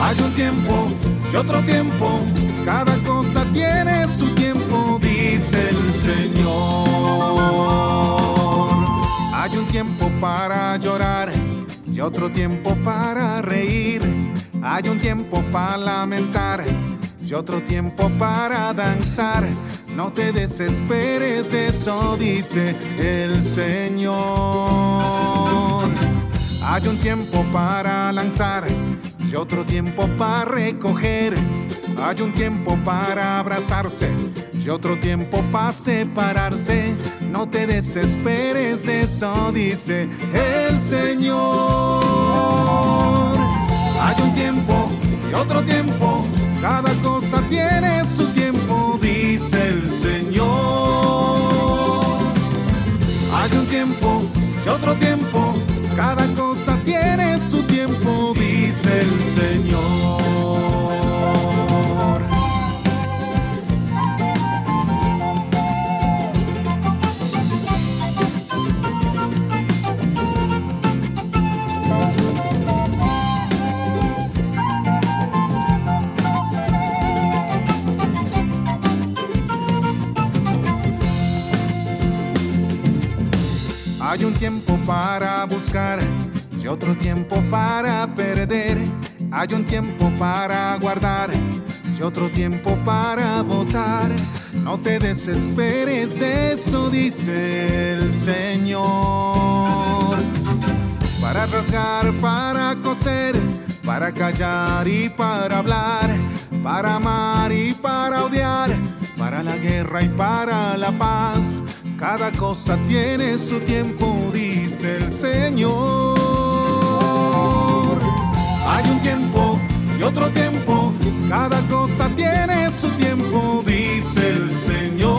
[SPEAKER 5] Hay un tiempo y otro tiempo, cada cosa tiene su tiempo, dice el Señor. Hay un tiempo para llorar y otro tiempo para. Hay un tiempo para lamentar y otro tiempo para danzar. No te desesperes, eso dice el Señor. Hay un tiempo para lanzar y otro tiempo para recoger. Hay un tiempo para abrazarse y otro tiempo para separarse. No te desesperes, eso dice el Señor. Hay un tiempo y otro tiempo, cada cosa tiene su tiempo, dice el Señor. Hay un tiempo y otro tiempo, cada cosa tiene su tiempo, dice el Señor. Hay un tiempo para buscar y otro tiempo para perder. Hay un tiempo para guardar y otro tiempo para votar. No te desesperes, eso dice el Señor. Para rasgar, para coser, para callar y para hablar, para amar y para odiar, para la guerra y para la paz cada cosa tiene su tiempo, dice el Señor. Hay un tiempo y otro tiempo, cada cosa tiene su tiempo, dice el Señor.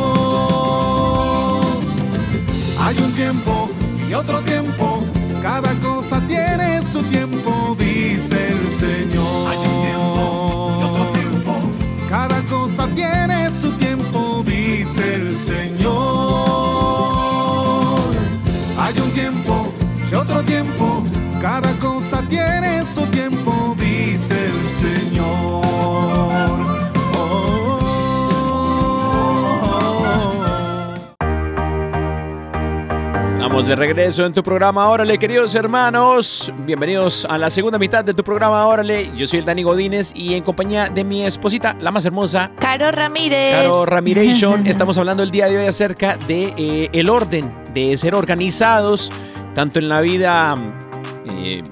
[SPEAKER 5] Hay un tiempo y otro tiempo, cada cosa tiene su tiempo, dice el Señor.
[SPEAKER 6] Hay un tiempo y otro tiempo.
[SPEAKER 5] Cada cosa tiene su tiempo, dice el Señor. Cada cosa tiene su tiempo, dice el Señor. Oh.
[SPEAKER 4] Estamos de regreso en tu programa Órale, queridos hermanos. Bienvenidos a la segunda mitad de tu programa Órale. Yo soy el Dani Godínez y en compañía de mi esposita, la más hermosa,
[SPEAKER 3] Caro Ramírez.
[SPEAKER 4] Caro Ramiration. Estamos hablando el día de hoy acerca de eh, el orden, de ser organizados, tanto en la vida eh,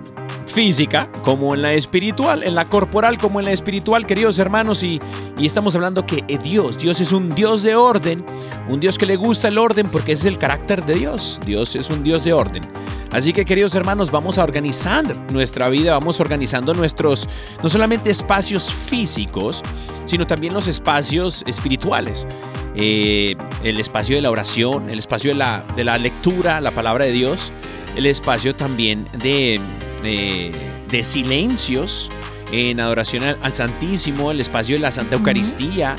[SPEAKER 4] física como en la espiritual, en la corporal como en la espiritual, queridos hermanos. Y, y estamos hablando que eh, Dios, Dios es un Dios de orden, un Dios que le gusta el orden porque es el carácter de Dios. Dios es un Dios de orden. Así que queridos hermanos, vamos a organizar nuestra vida, vamos organizando nuestros, no solamente espacios físicos, sino también los espacios espirituales. Eh, el espacio de la oración, el espacio de la, de la lectura, la palabra de Dios, el espacio también de, de silencios en adoración al, al Santísimo, el espacio de la Santa Eucaristía.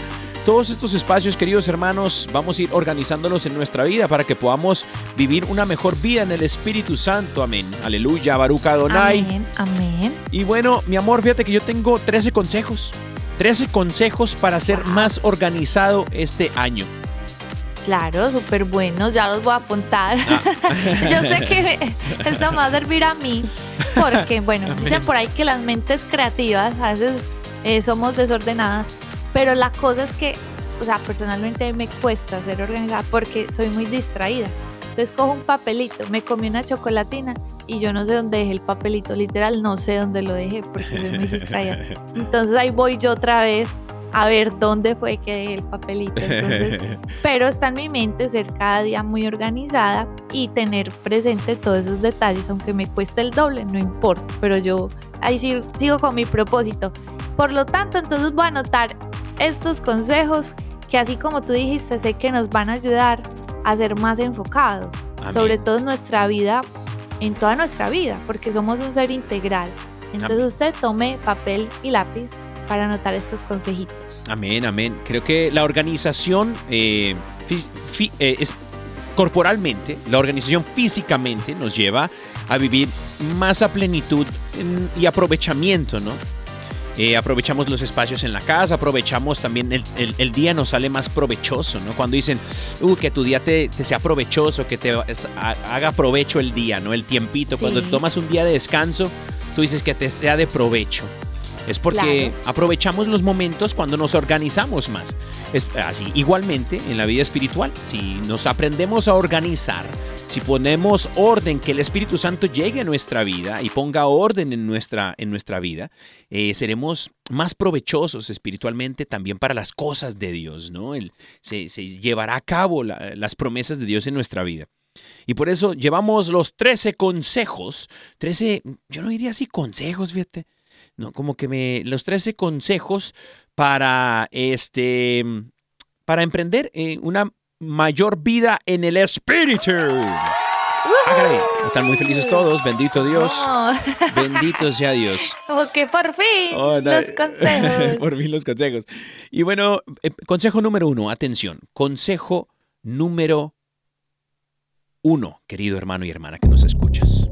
[SPEAKER 4] Todos estos espacios, queridos hermanos, vamos a ir organizándolos en nuestra vida para que podamos vivir una mejor vida en el Espíritu Santo. Amén. Aleluya, Baruch Adonai.
[SPEAKER 3] Amén, amén.
[SPEAKER 4] Y bueno, mi amor, fíjate que yo tengo 13 consejos. 13 consejos para ser más organizado este año.
[SPEAKER 3] Claro, súper buenos, ya los voy a apuntar.
[SPEAKER 4] Ah.
[SPEAKER 3] Yo sé que esto me va a servir a mí, porque, bueno, dicen por ahí que las mentes creativas a veces eh, somos desordenadas, pero la cosa es que, o sea, personalmente me cuesta ser organizada porque soy muy distraída. Entonces cojo un papelito, me comí una chocolatina y yo no sé dónde dejé el papelito, literal no sé dónde lo dejé porque soy muy distraída. Entonces ahí voy yo otra vez a ver dónde fue que el papelito. Entonces, pero está en mi mente ser cada día muy organizada y tener presente todos esos detalles, aunque me cueste el doble, no importa, pero yo ahí sigo con mi propósito. Por lo tanto, entonces voy a anotar estos consejos que así como tú dijiste, sé que nos van a ayudar a ser más enfocados,
[SPEAKER 4] Amén.
[SPEAKER 3] sobre todo en nuestra vida, en toda nuestra vida, porque somos un ser integral. Entonces
[SPEAKER 4] Amén.
[SPEAKER 3] usted tome papel y lápiz para anotar estos consejitos.
[SPEAKER 4] Amén, amén. Creo que la organización eh, eh, es- corporalmente, la organización físicamente nos lleva a vivir más a plenitud en- y aprovechamiento, ¿no? Eh, aprovechamos los espacios en la casa, aprovechamos también el, el- el día nos sale más provechoso, ¿no? Cuando dicen, uh, que tu día te, te sea provechoso, que te haga provecho el día, ¿no? El tiempito, cuando tomas un día de descanso, tú dices que te sea de provecho. Es porque aprovechamos los momentos cuando nos organizamos más. Es así, igualmente en la vida espiritual, si nos aprendemos a organizar, si ponemos orden, que el Espíritu Santo llegue a nuestra vida y ponga orden en nuestra, en nuestra vida, eh, seremos más provechosos espiritualmente también para las cosas de Dios, ¿no? El- se, se llevará a cabo la- las promesas de Dios en nuestra vida. Y por eso llevamos los 13 consejos, 13, yo no diría así consejos, fíjate, no, como que me, los 13 consejos para, este, para emprender eh, una mayor vida en el espíritu. Ah, caray, están muy felices todos, bendito Dios,
[SPEAKER 3] No,
[SPEAKER 4] bendito sea Dios.
[SPEAKER 3] como que por fin
[SPEAKER 4] Oh,
[SPEAKER 3] los consejos.
[SPEAKER 4] Por fin los consejos. Y bueno, eh, consejo número uno, atención. Consejo número uno, querido hermano y hermana que nos escuchas.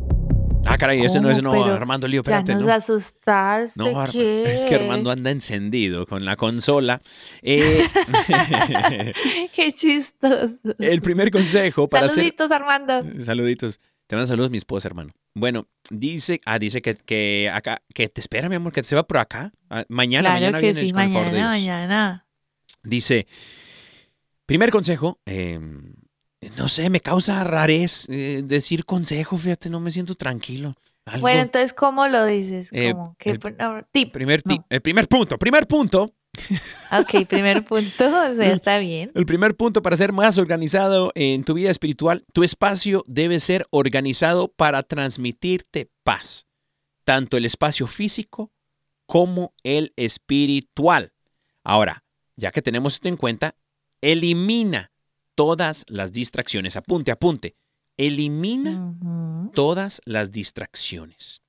[SPEAKER 4] Ah, caray, ese no es no, Armando Lío,
[SPEAKER 3] ya
[SPEAKER 4] espérate,
[SPEAKER 3] nos
[SPEAKER 4] ¿no?
[SPEAKER 3] asustaste.
[SPEAKER 4] No, Ar-
[SPEAKER 3] ¿qué?
[SPEAKER 4] es que Armando anda encendido con la consola. Eh,
[SPEAKER 3] Qué chistoso.
[SPEAKER 4] el primer consejo para hacer...
[SPEAKER 3] Saluditos, Armando.
[SPEAKER 4] Saluditos. Te mando saludos mi esposa, hermano. Bueno, dice, ah, dice que, que acá, que te espera, mi amor, que se va por acá. Ah, mañana,
[SPEAKER 3] claro
[SPEAKER 4] mañana
[SPEAKER 3] que
[SPEAKER 4] viene
[SPEAKER 3] sí,
[SPEAKER 4] con el favor de
[SPEAKER 3] mañana,
[SPEAKER 4] Dios.
[SPEAKER 3] mañana.
[SPEAKER 4] Dice, primer consejo, eh, no sé, me causa rarez eh, decir consejo, fíjate, no me siento tranquilo. Algo-
[SPEAKER 3] Bueno, entonces, ¿cómo lo dices?
[SPEAKER 4] Eh,
[SPEAKER 3] ¿Cómo? ¿Qué
[SPEAKER 4] el
[SPEAKER 3] no, tip.
[SPEAKER 4] primer, ti-
[SPEAKER 3] no.
[SPEAKER 4] el primer punto, primer punto,
[SPEAKER 3] Ok, primer punto, o sea, está bien.
[SPEAKER 4] el primer punto para ser más organizado en tu vida espiritual, tu espacio debe ser organizado para transmitirte paz, tanto el espacio físico como el espiritual. Ahora, ya que tenemos esto en cuenta, elimina todas las distracciones. Apunte, apunte. Elimina todas las distracciones.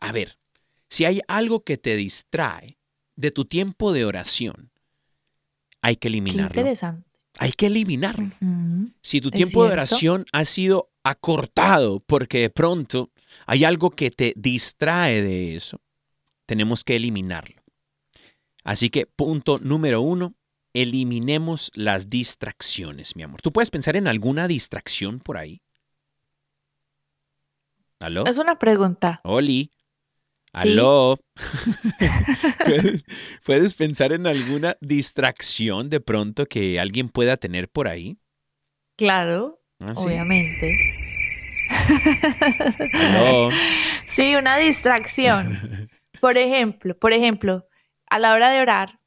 [SPEAKER 4] A ver, Si hay algo que te distrae de tu tiempo de oración, hay que
[SPEAKER 3] Qué
[SPEAKER 4] eliminarlo.
[SPEAKER 3] interesante.
[SPEAKER 4] Hay que eliminarlo. Si tu tiempo de oración ha sido acortado porque de pronto hay algo que te distrae de eso, tenemos que eliminarlo. Así que punto número uno, eliminemos las distracciones, mi amor. ¿Tú puedes pensar en alguna distracción por ahí? ¿Aló?
[SPEAKER 3] Es una pregunta.
[SPEAKER 4] Oli.
[SPEAKER 3] Sí.
[SPEAKER 4] Aló. ¿Puedes, puedes pensar en alguna distracción de pronto que alguien pueda tener por ahí?
[SPEAKER 3] Claro,
[SPEAKER 4] ¿Ah, sí?
[SPEAKER 3] obviamente.
[SPEAKER 4] Aló.
[SPEAKER 3] Sí, una distracción. Por ejemplo, por ejemplo, a la hora de orar,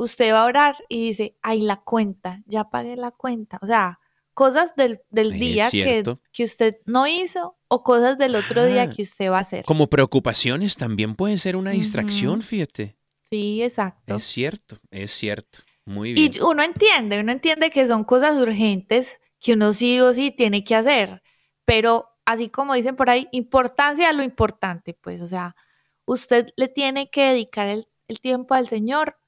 [SPEAKER 3] usted va a orar y dice, ay, la cuenta, ya pagué la cuenta. O sea, cosas del, del día que, que usted no hizo o cosas del otro día que usted va a hacer.
[SPEAKER 4] Como preocupaciones también puede ser una distracción, fíjate.
[SPEAKER 3] Sí, exacto.
[SPEAKER 4] Es cierto, es cierto. Muy bien.
[SPEAKER 3] Y uno entiende, uno entiende que son cosas urgentes que uno sí o sí tiene que hacer, pero así como dicen por ahí, importancia a lo importante, pues, o sea, usted le tiene que dedicar el, el tiempo al Señor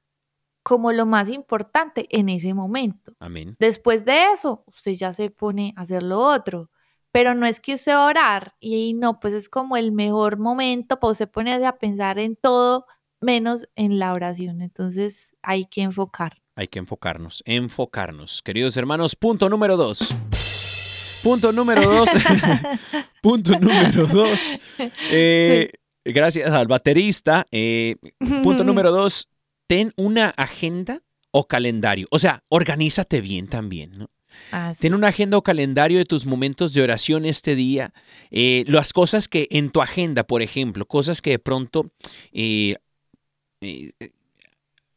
[SPEAKER 3] como lo más importante en ese momento.
[SPEAKER 4] Amén.
[SPEAKER 3] Después de eso, usted ya se pone a hacer lo otro. Pero no es que usted orar y no, pues es como el mejor momento para usted ponerse a pensar en todo menos en la oración. Entonces hay que enfocar.
[SPEAKER 4] Hay que enfocarnos, enfocarnos. Queridos hermanos, punto número dos. Punto número dos. punto número dos. Eh, Gracias al baterista. eh, punto número dos. Ten una agenda o calendario. O sea, organízate bien también, ¿no? Ten una agenda o calendario de tus momentos de oración este día. Eh, las cosas que en tu agenda, por ejemplo, cosas que de pronto eh, eh,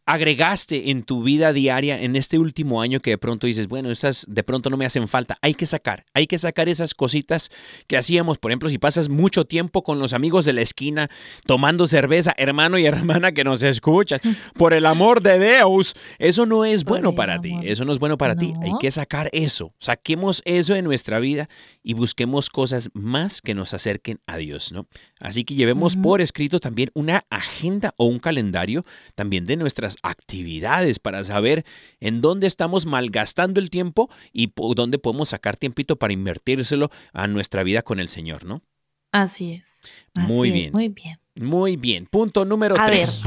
[SPEAKER 4] agregaste en tu vida diaria en este último año que de pronto dices, bueno, esas de pronto no me hacen falta. Hay que sacar, hay que sacar esas cositas que hacíamos. Por ejemplo, si pasas mucho tiempo con los amigos de la esquina tomando cerveza, hermano y hermana que nos escuchas, por el amor de Dios, eso no es bueno para ti. Eso no es bueno para ti. Hay
[SPEAKER 3] No.
[SPEAKER 4] que sacar eso. Saquemos eso de nuestra vida y busquemos cosas más que nos acerquen a Dios, ¿no? Así que llevemos
[SPEAKER 3] Ujú.
[SPEAKER 4] por escrito también una agenda o un calendario también de nuestras actividades para saber en dónde estamos malgastando el tiempo y dónde podemos sacar tiempito para invertírselo a nuestra vida con el Señor, ¿no?
[SPEAKER 3] Así es. Así
[SPEAKER 4] Muy
[SPEAKER 3] es,
[SPEAKER 4] bien.
[SPEAKER 3] Muy bien.
[SPEAKER 4] Muy bien. Punto número
[SPEAKER 3] A ver.
[SPEAKER 4] tres.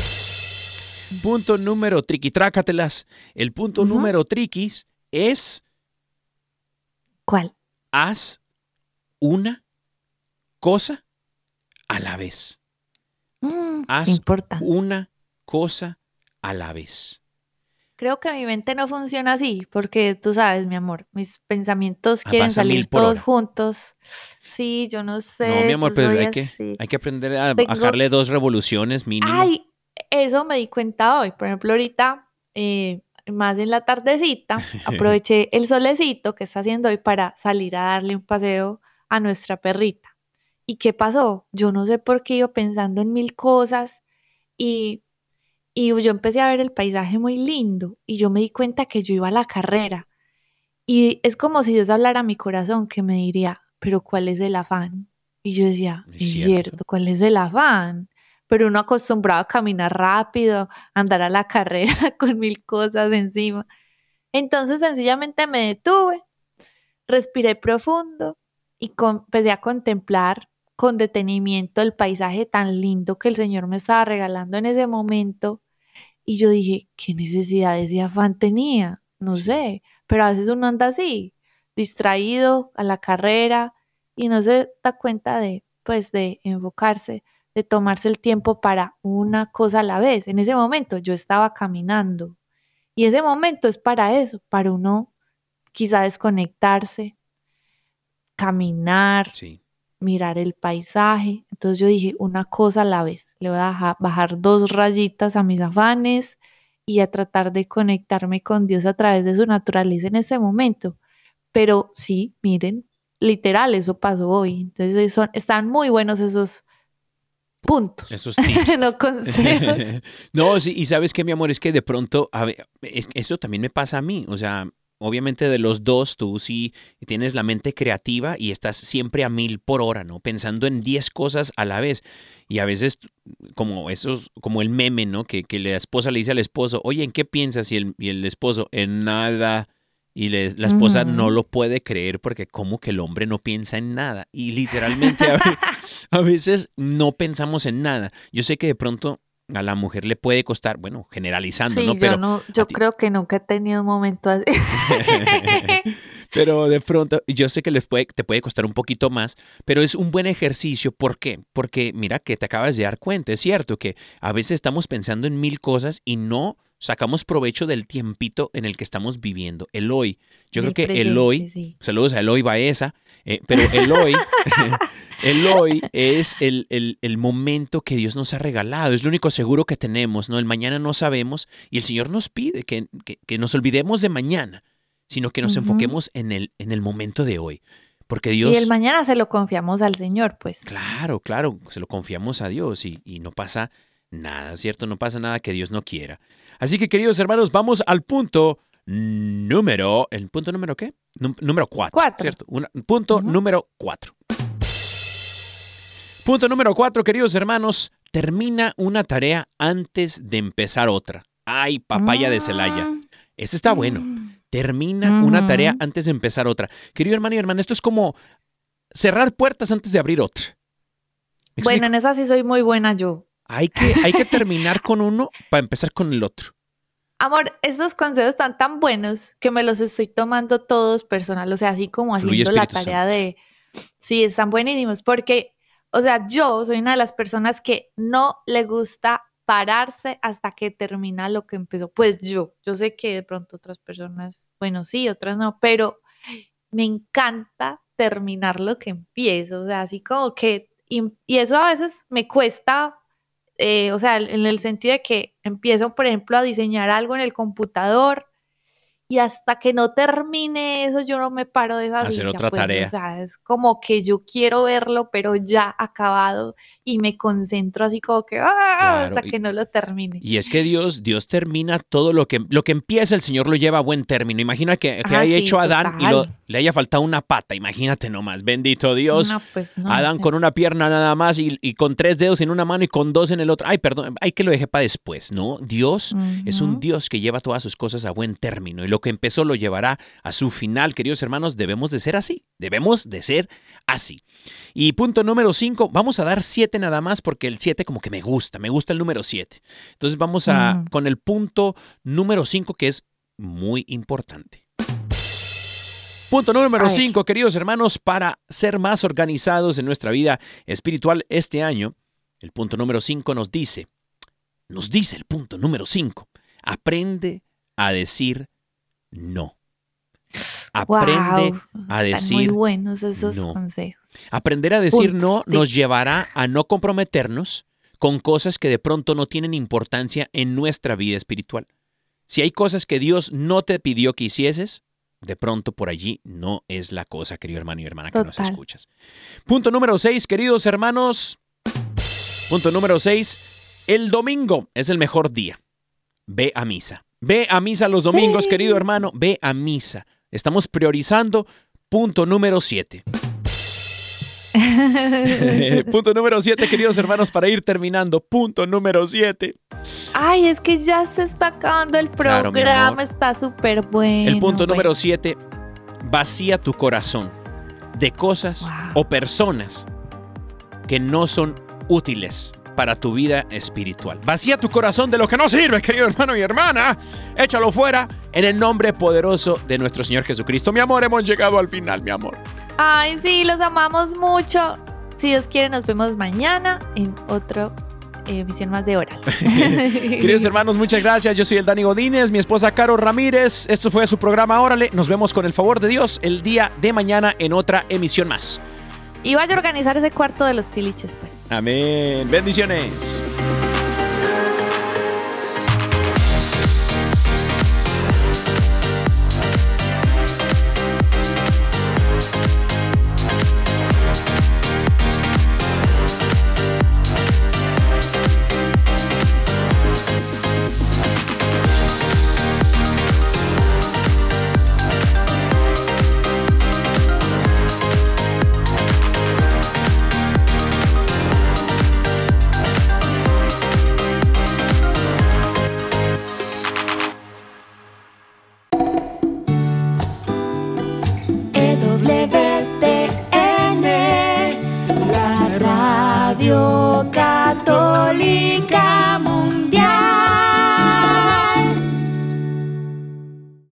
[SPEAKER 4] Punto número triqui, trácatelas. El punto número triquis es
[SPEAKER 3] ¿Cuál?
[SPEAKER 4] haz una cosa a la vez.
[SPEAKER 3] Mm,
[SPEAKER 4] Haz. Una cosa a la vez.
[SPEAKER 3] Creo que mi mente no funciona así, porque tú sabes, mi amor, mis pensamientos quieren
[SPEAKER 4] Avanza mil
[SPEAKER 3] salir todos
[SPEAKER 4] hora.
[SPEAKER 3] juntos. Sí, yo no sé.
[SPEAKER 4] no, mi amor,
[SPEAKER 3] yo
[SPEAKER 4] pero hay que, hay que aprender a
[SPEAKER 3] Tengo-
[SPEAKER 4] bajarle dos revoluciones mínimo.
[SPEAKER 3] Ay, eso me di cuenta hoy. Por ejemplo, ahorita, eh, más en la tardecita, aproveché el solecito que está haciendo hoy para salir a darle un paseo a nuestra perrita. ¿Y qué pasó? Yo no sé por qué iba pensando en mil cosas y, y yo empecé a ver el paisaje muy lindo y yo me di cuenta que yo iba a la carrera. Y es como si Dios hablara a mi corazón que me diría, pero ¿cuál es el afán? Y yo decía,
[SPEAKER 4] Es cierto.
[SPEAKER 3] cierto, ¿cuál es el afán? Pero uno acostumbrado a caminar rápido, andar a la carrera con mil cosas encima. Entonces sencillamente me detuve, respiré profundo y empecé a contemplar con detenimiento el paisaje tan lindo que el Señor me estaba regalando en ese momento. Y yo dije, ¿qué necesidad de ese afán tenía? No sé, pero a veces uno anda así, distraído a la carrera y no se da cuenta de, pues, de enfocarse, de tomarse el tiempo para una cosa a la vez. En ese momento yo estaba caminando y ese momento es para eso, para uno quizá desconectarse, caminar,
[SPEAKER 4] Sí.
[SPEAKER 3] Mirar el paisaje. Entonces yo dije, una cosa a la vez. Le voy a baja- bajar dos rayitas a mis afanes y a tratar de conectarme con Dios a través de su naturaleza en ese momento. Pero sí, miren, literal, eso pasó hoy. Entonces son, están muy buenos esos puntos,
[SPEAKER 4] Esos tips.
[SPEAKER 3] no consejos.
[SPEAKER 4] no, sí, y sabes que mi amor, es que de pronto, a ver, es- eso también me pasa a mí. O sea, obviamente de los dos, tú sí tienes la mente creativa y estás siempre a mil por hora, ¿no? Pensando en 10 cosas a la vez. Y a veces, como esos, como el meme, ¿no? Que, que la esposa le dice al esposo, oye, ¿en qué piensas? Y el, y el esposo, en nada. Y le- la esposa no lo puede creer porque como que el hombre no piensa en nada. Y literalmente a veces no pensamos en nada. Yo sé que de pronto a la mujer le puede costar, bueno, generalizando,
[SPEAKER 3] Sí,
[SPEAKER 4] ¿no?
[SPEAKER 3] yo
[SPEAKER 4] Pero
[SPEAKER 3] no, yo
[SPEAKER 4] ti-
[SPEAKER 3] creo que nunca he tenido un momento así.
[SPEAKER 4] Pero de pronto, yo sé que les puede, te puede costar un poquito más, pero es un buen ejercicio. ¿Por qué? Porque mira que te acabas de dar cuenta, es cierto que a veces estamos pensando en mil cosas y no sacamos provecho del tiempito en el que estamos viviendo, el hoy. Yo creo que el
[SPEAKER 3] presente,
[SPEAKER 4] hoy,
[SPEAKER 3] sí.
[SPEAKER 4] saludos a Eloy Baeza, eh, pero el hoy, el hoy es el, el- el momento que Dios nos ha regalado, es lo único seguro que tenemos, ¿no? El mañana no sabemos y el Señor nos pide que, que- que nos olvidemos de mañana, sino que nos enfoquemos en el, en el momento de hoy. Porque Dios...
[SPEAKER 3] Y el mañana se lo confiamos al Señor, pues.
[SPEAKER 4] Claro, claro, se lo confiamos a Dios y, y no pasa nada, ¿cierto? No pasa nada que Dios no quiera. Así que, queridos hermanos, vamos al punto número. ¿El punto número qué? Nú- número cuatro.
[SPEAKER 3] Cuatro.
[SPEAKER 4] ¿Cierto? Una- punto número cuatro. Punto número cuatro, queridos hermanos. Termina una tarea antes de empezar otra. Ay, papaya de Celaya.
[SPEAKER 3] Mm,
[SPEAKER 4] Ese está bueno.
[SPEAKER 3] mm.
[SPEAKER 4] Termina una tarea antes de empezar otra. Querido hermano y hermana, esto es como cerrar puertas antes de abrir otra. ¿Me
[SPEAKER 3] Bueno, en esa sí soy muy buena yo.
[SPEAKER 4] Hay que, hay que terminar con uno para empezar con el otro.
[SPEAKER 3] Amor, estos consejos están tan buenos que me los estoy tomando todos personal, o sea, así como haciendo la tarea
[SPEAKER 4] Santo.
[SPEAKER 3] de... Sí, están buenísimos, porque, o sea, yo soy una de las personas que no le gusta pararse hasta que termina lo que empezó. Pues yo, yo sé que de pronto otras personas, bueno, sí, otras no, pero me encanta terminar lo que empiezo, o sea, así como que, y, y eso a veces me cuesta eh, o sea, en el sentido de que empiezo, por ejemplo, a diseñar algo en el computador y hasta que no termine eso, yo no me paro de esa
[SPEAKER 4] Hacer
[SPEAKER 3] silla,
[SPEAKER 4] otra
[SPEAKER 3] pues,
[SPEAKER 4] tarea.
[SPEAKER 3] O sea, es como que yo quiero verlo, pero ya acabado y me concentro así como que ¡ah!
[SPEAKER 4] Claro,
[SPEAKER 3] hasta
[SPEAKER 4] y-
[SPEAKER 3] que no lo termine.
[SPEAKER 4] Y es que Dios, Dios termina todo lo que, lo que empieza, el Señor lo lleva a buen término. Imagina que, que
[SPEAKER 3] Ah,
[SPEAKER 4] haya
[SPEAKER 3] sí,
[SPEAKER 4] hecho Adán y lo-
[SPEAKER 3] total.
[SPEAKER 4] Le haya faltado una pata. Imagínate nomás. Bendito Dios.
[SPEAKER 3] No, pues no.
[SPEAKER 4] Adán con una pierna nada más y, y con tres dedos en una mano y con dos en el otro. Ay, perdón, hay que lo dejé para después, ¿no? Dios es un. Dios que lleva todas sus cosas a buen término y lo que empezó lo llevará a su final, queridos hermanos. Debemos de ser así, debemos de ser así. Y punto número cinco, vamos a dar siete nada más porque el siete como que me gusta, me gusta el número siete. Entonces vamos a con el punto número cinco que es muy importante. Punto número
[SPEAKER 3] A ver.
[SPEAKER 4] 5, queridos hermanos, para ser más organizados en nuestra vida espiritual este año, el punto número 5 nos dice, nos dice el punto número 5, aprende a decir no. Aprende
[SPEAKER 3] Guau,
[SPEAKER 4] a decir
[SPEAKER 3] muy buenos esos
[SPEAKER 4] no.
[SPEAKER 3] consejos.
[SPEAKER 4] Aprender a decir
[SPEAKER 3] Puntos,
[SPEAKER 4] no nos
[SPEAKER 3] tips.
[SPEAKER 4] llevará a no comprometernos con cosas que de pronto no tienen importancia en nuestra vida espiritual. Si hay cosas que Dios no te pidió que hicieses, de pronto por allí no es la cosa, querido hermano y hermana que nos escuchas. Punto número 6, queridos hermanos. Punto número 6, el domingo es el mejor día. Ve a misa. Ve a misa los domingos,
[SPEAKER 3] Sí.
[SPEAKER 4] querido hermano. Ve a misa. Estamos priorizando. Punto número 7. Punto número 7, queridos hermanos, para ir terminando. Punto número 7.
[SPEAKER 3] Ay, es que ya se está acabando el programa, está súper bueno.
[SPEAKER 4] El punto
[SPEAKER 3] bueno.
[SPEAKER 4] número 7, vacía tu corazón de cosas
[SPEAKER 3] Wow.
[SPEAKER 4] o personas que no son útiles para tu vida espiritual. Vacía tu corazón de lo que no sirve, querido hermano y hermana. Échalo fuera en el nombre poderoso de nuestro Señor Jesucristo. Mi amor, hemos llegado al final, mi amor.
[SPEAKER 3] Ay, sí, los amamos mucho. Si Dios quiere, nos vemos mañana en otra emisión más de Oral.
[SPEAKER 4] Queridos hermanos, muchas gracias. Yo soy el Dani Godínez, mi esposa Caro Ramírez. Esto fue su programa Órale. Nos vemos con el favor de Dios el día de mañana en otra emisión más.
[SPEAKER 3] Y vaya a organizar ese cuarto de los tiliches, pues.
[SPEAKER 4] Amén. Bendiciones.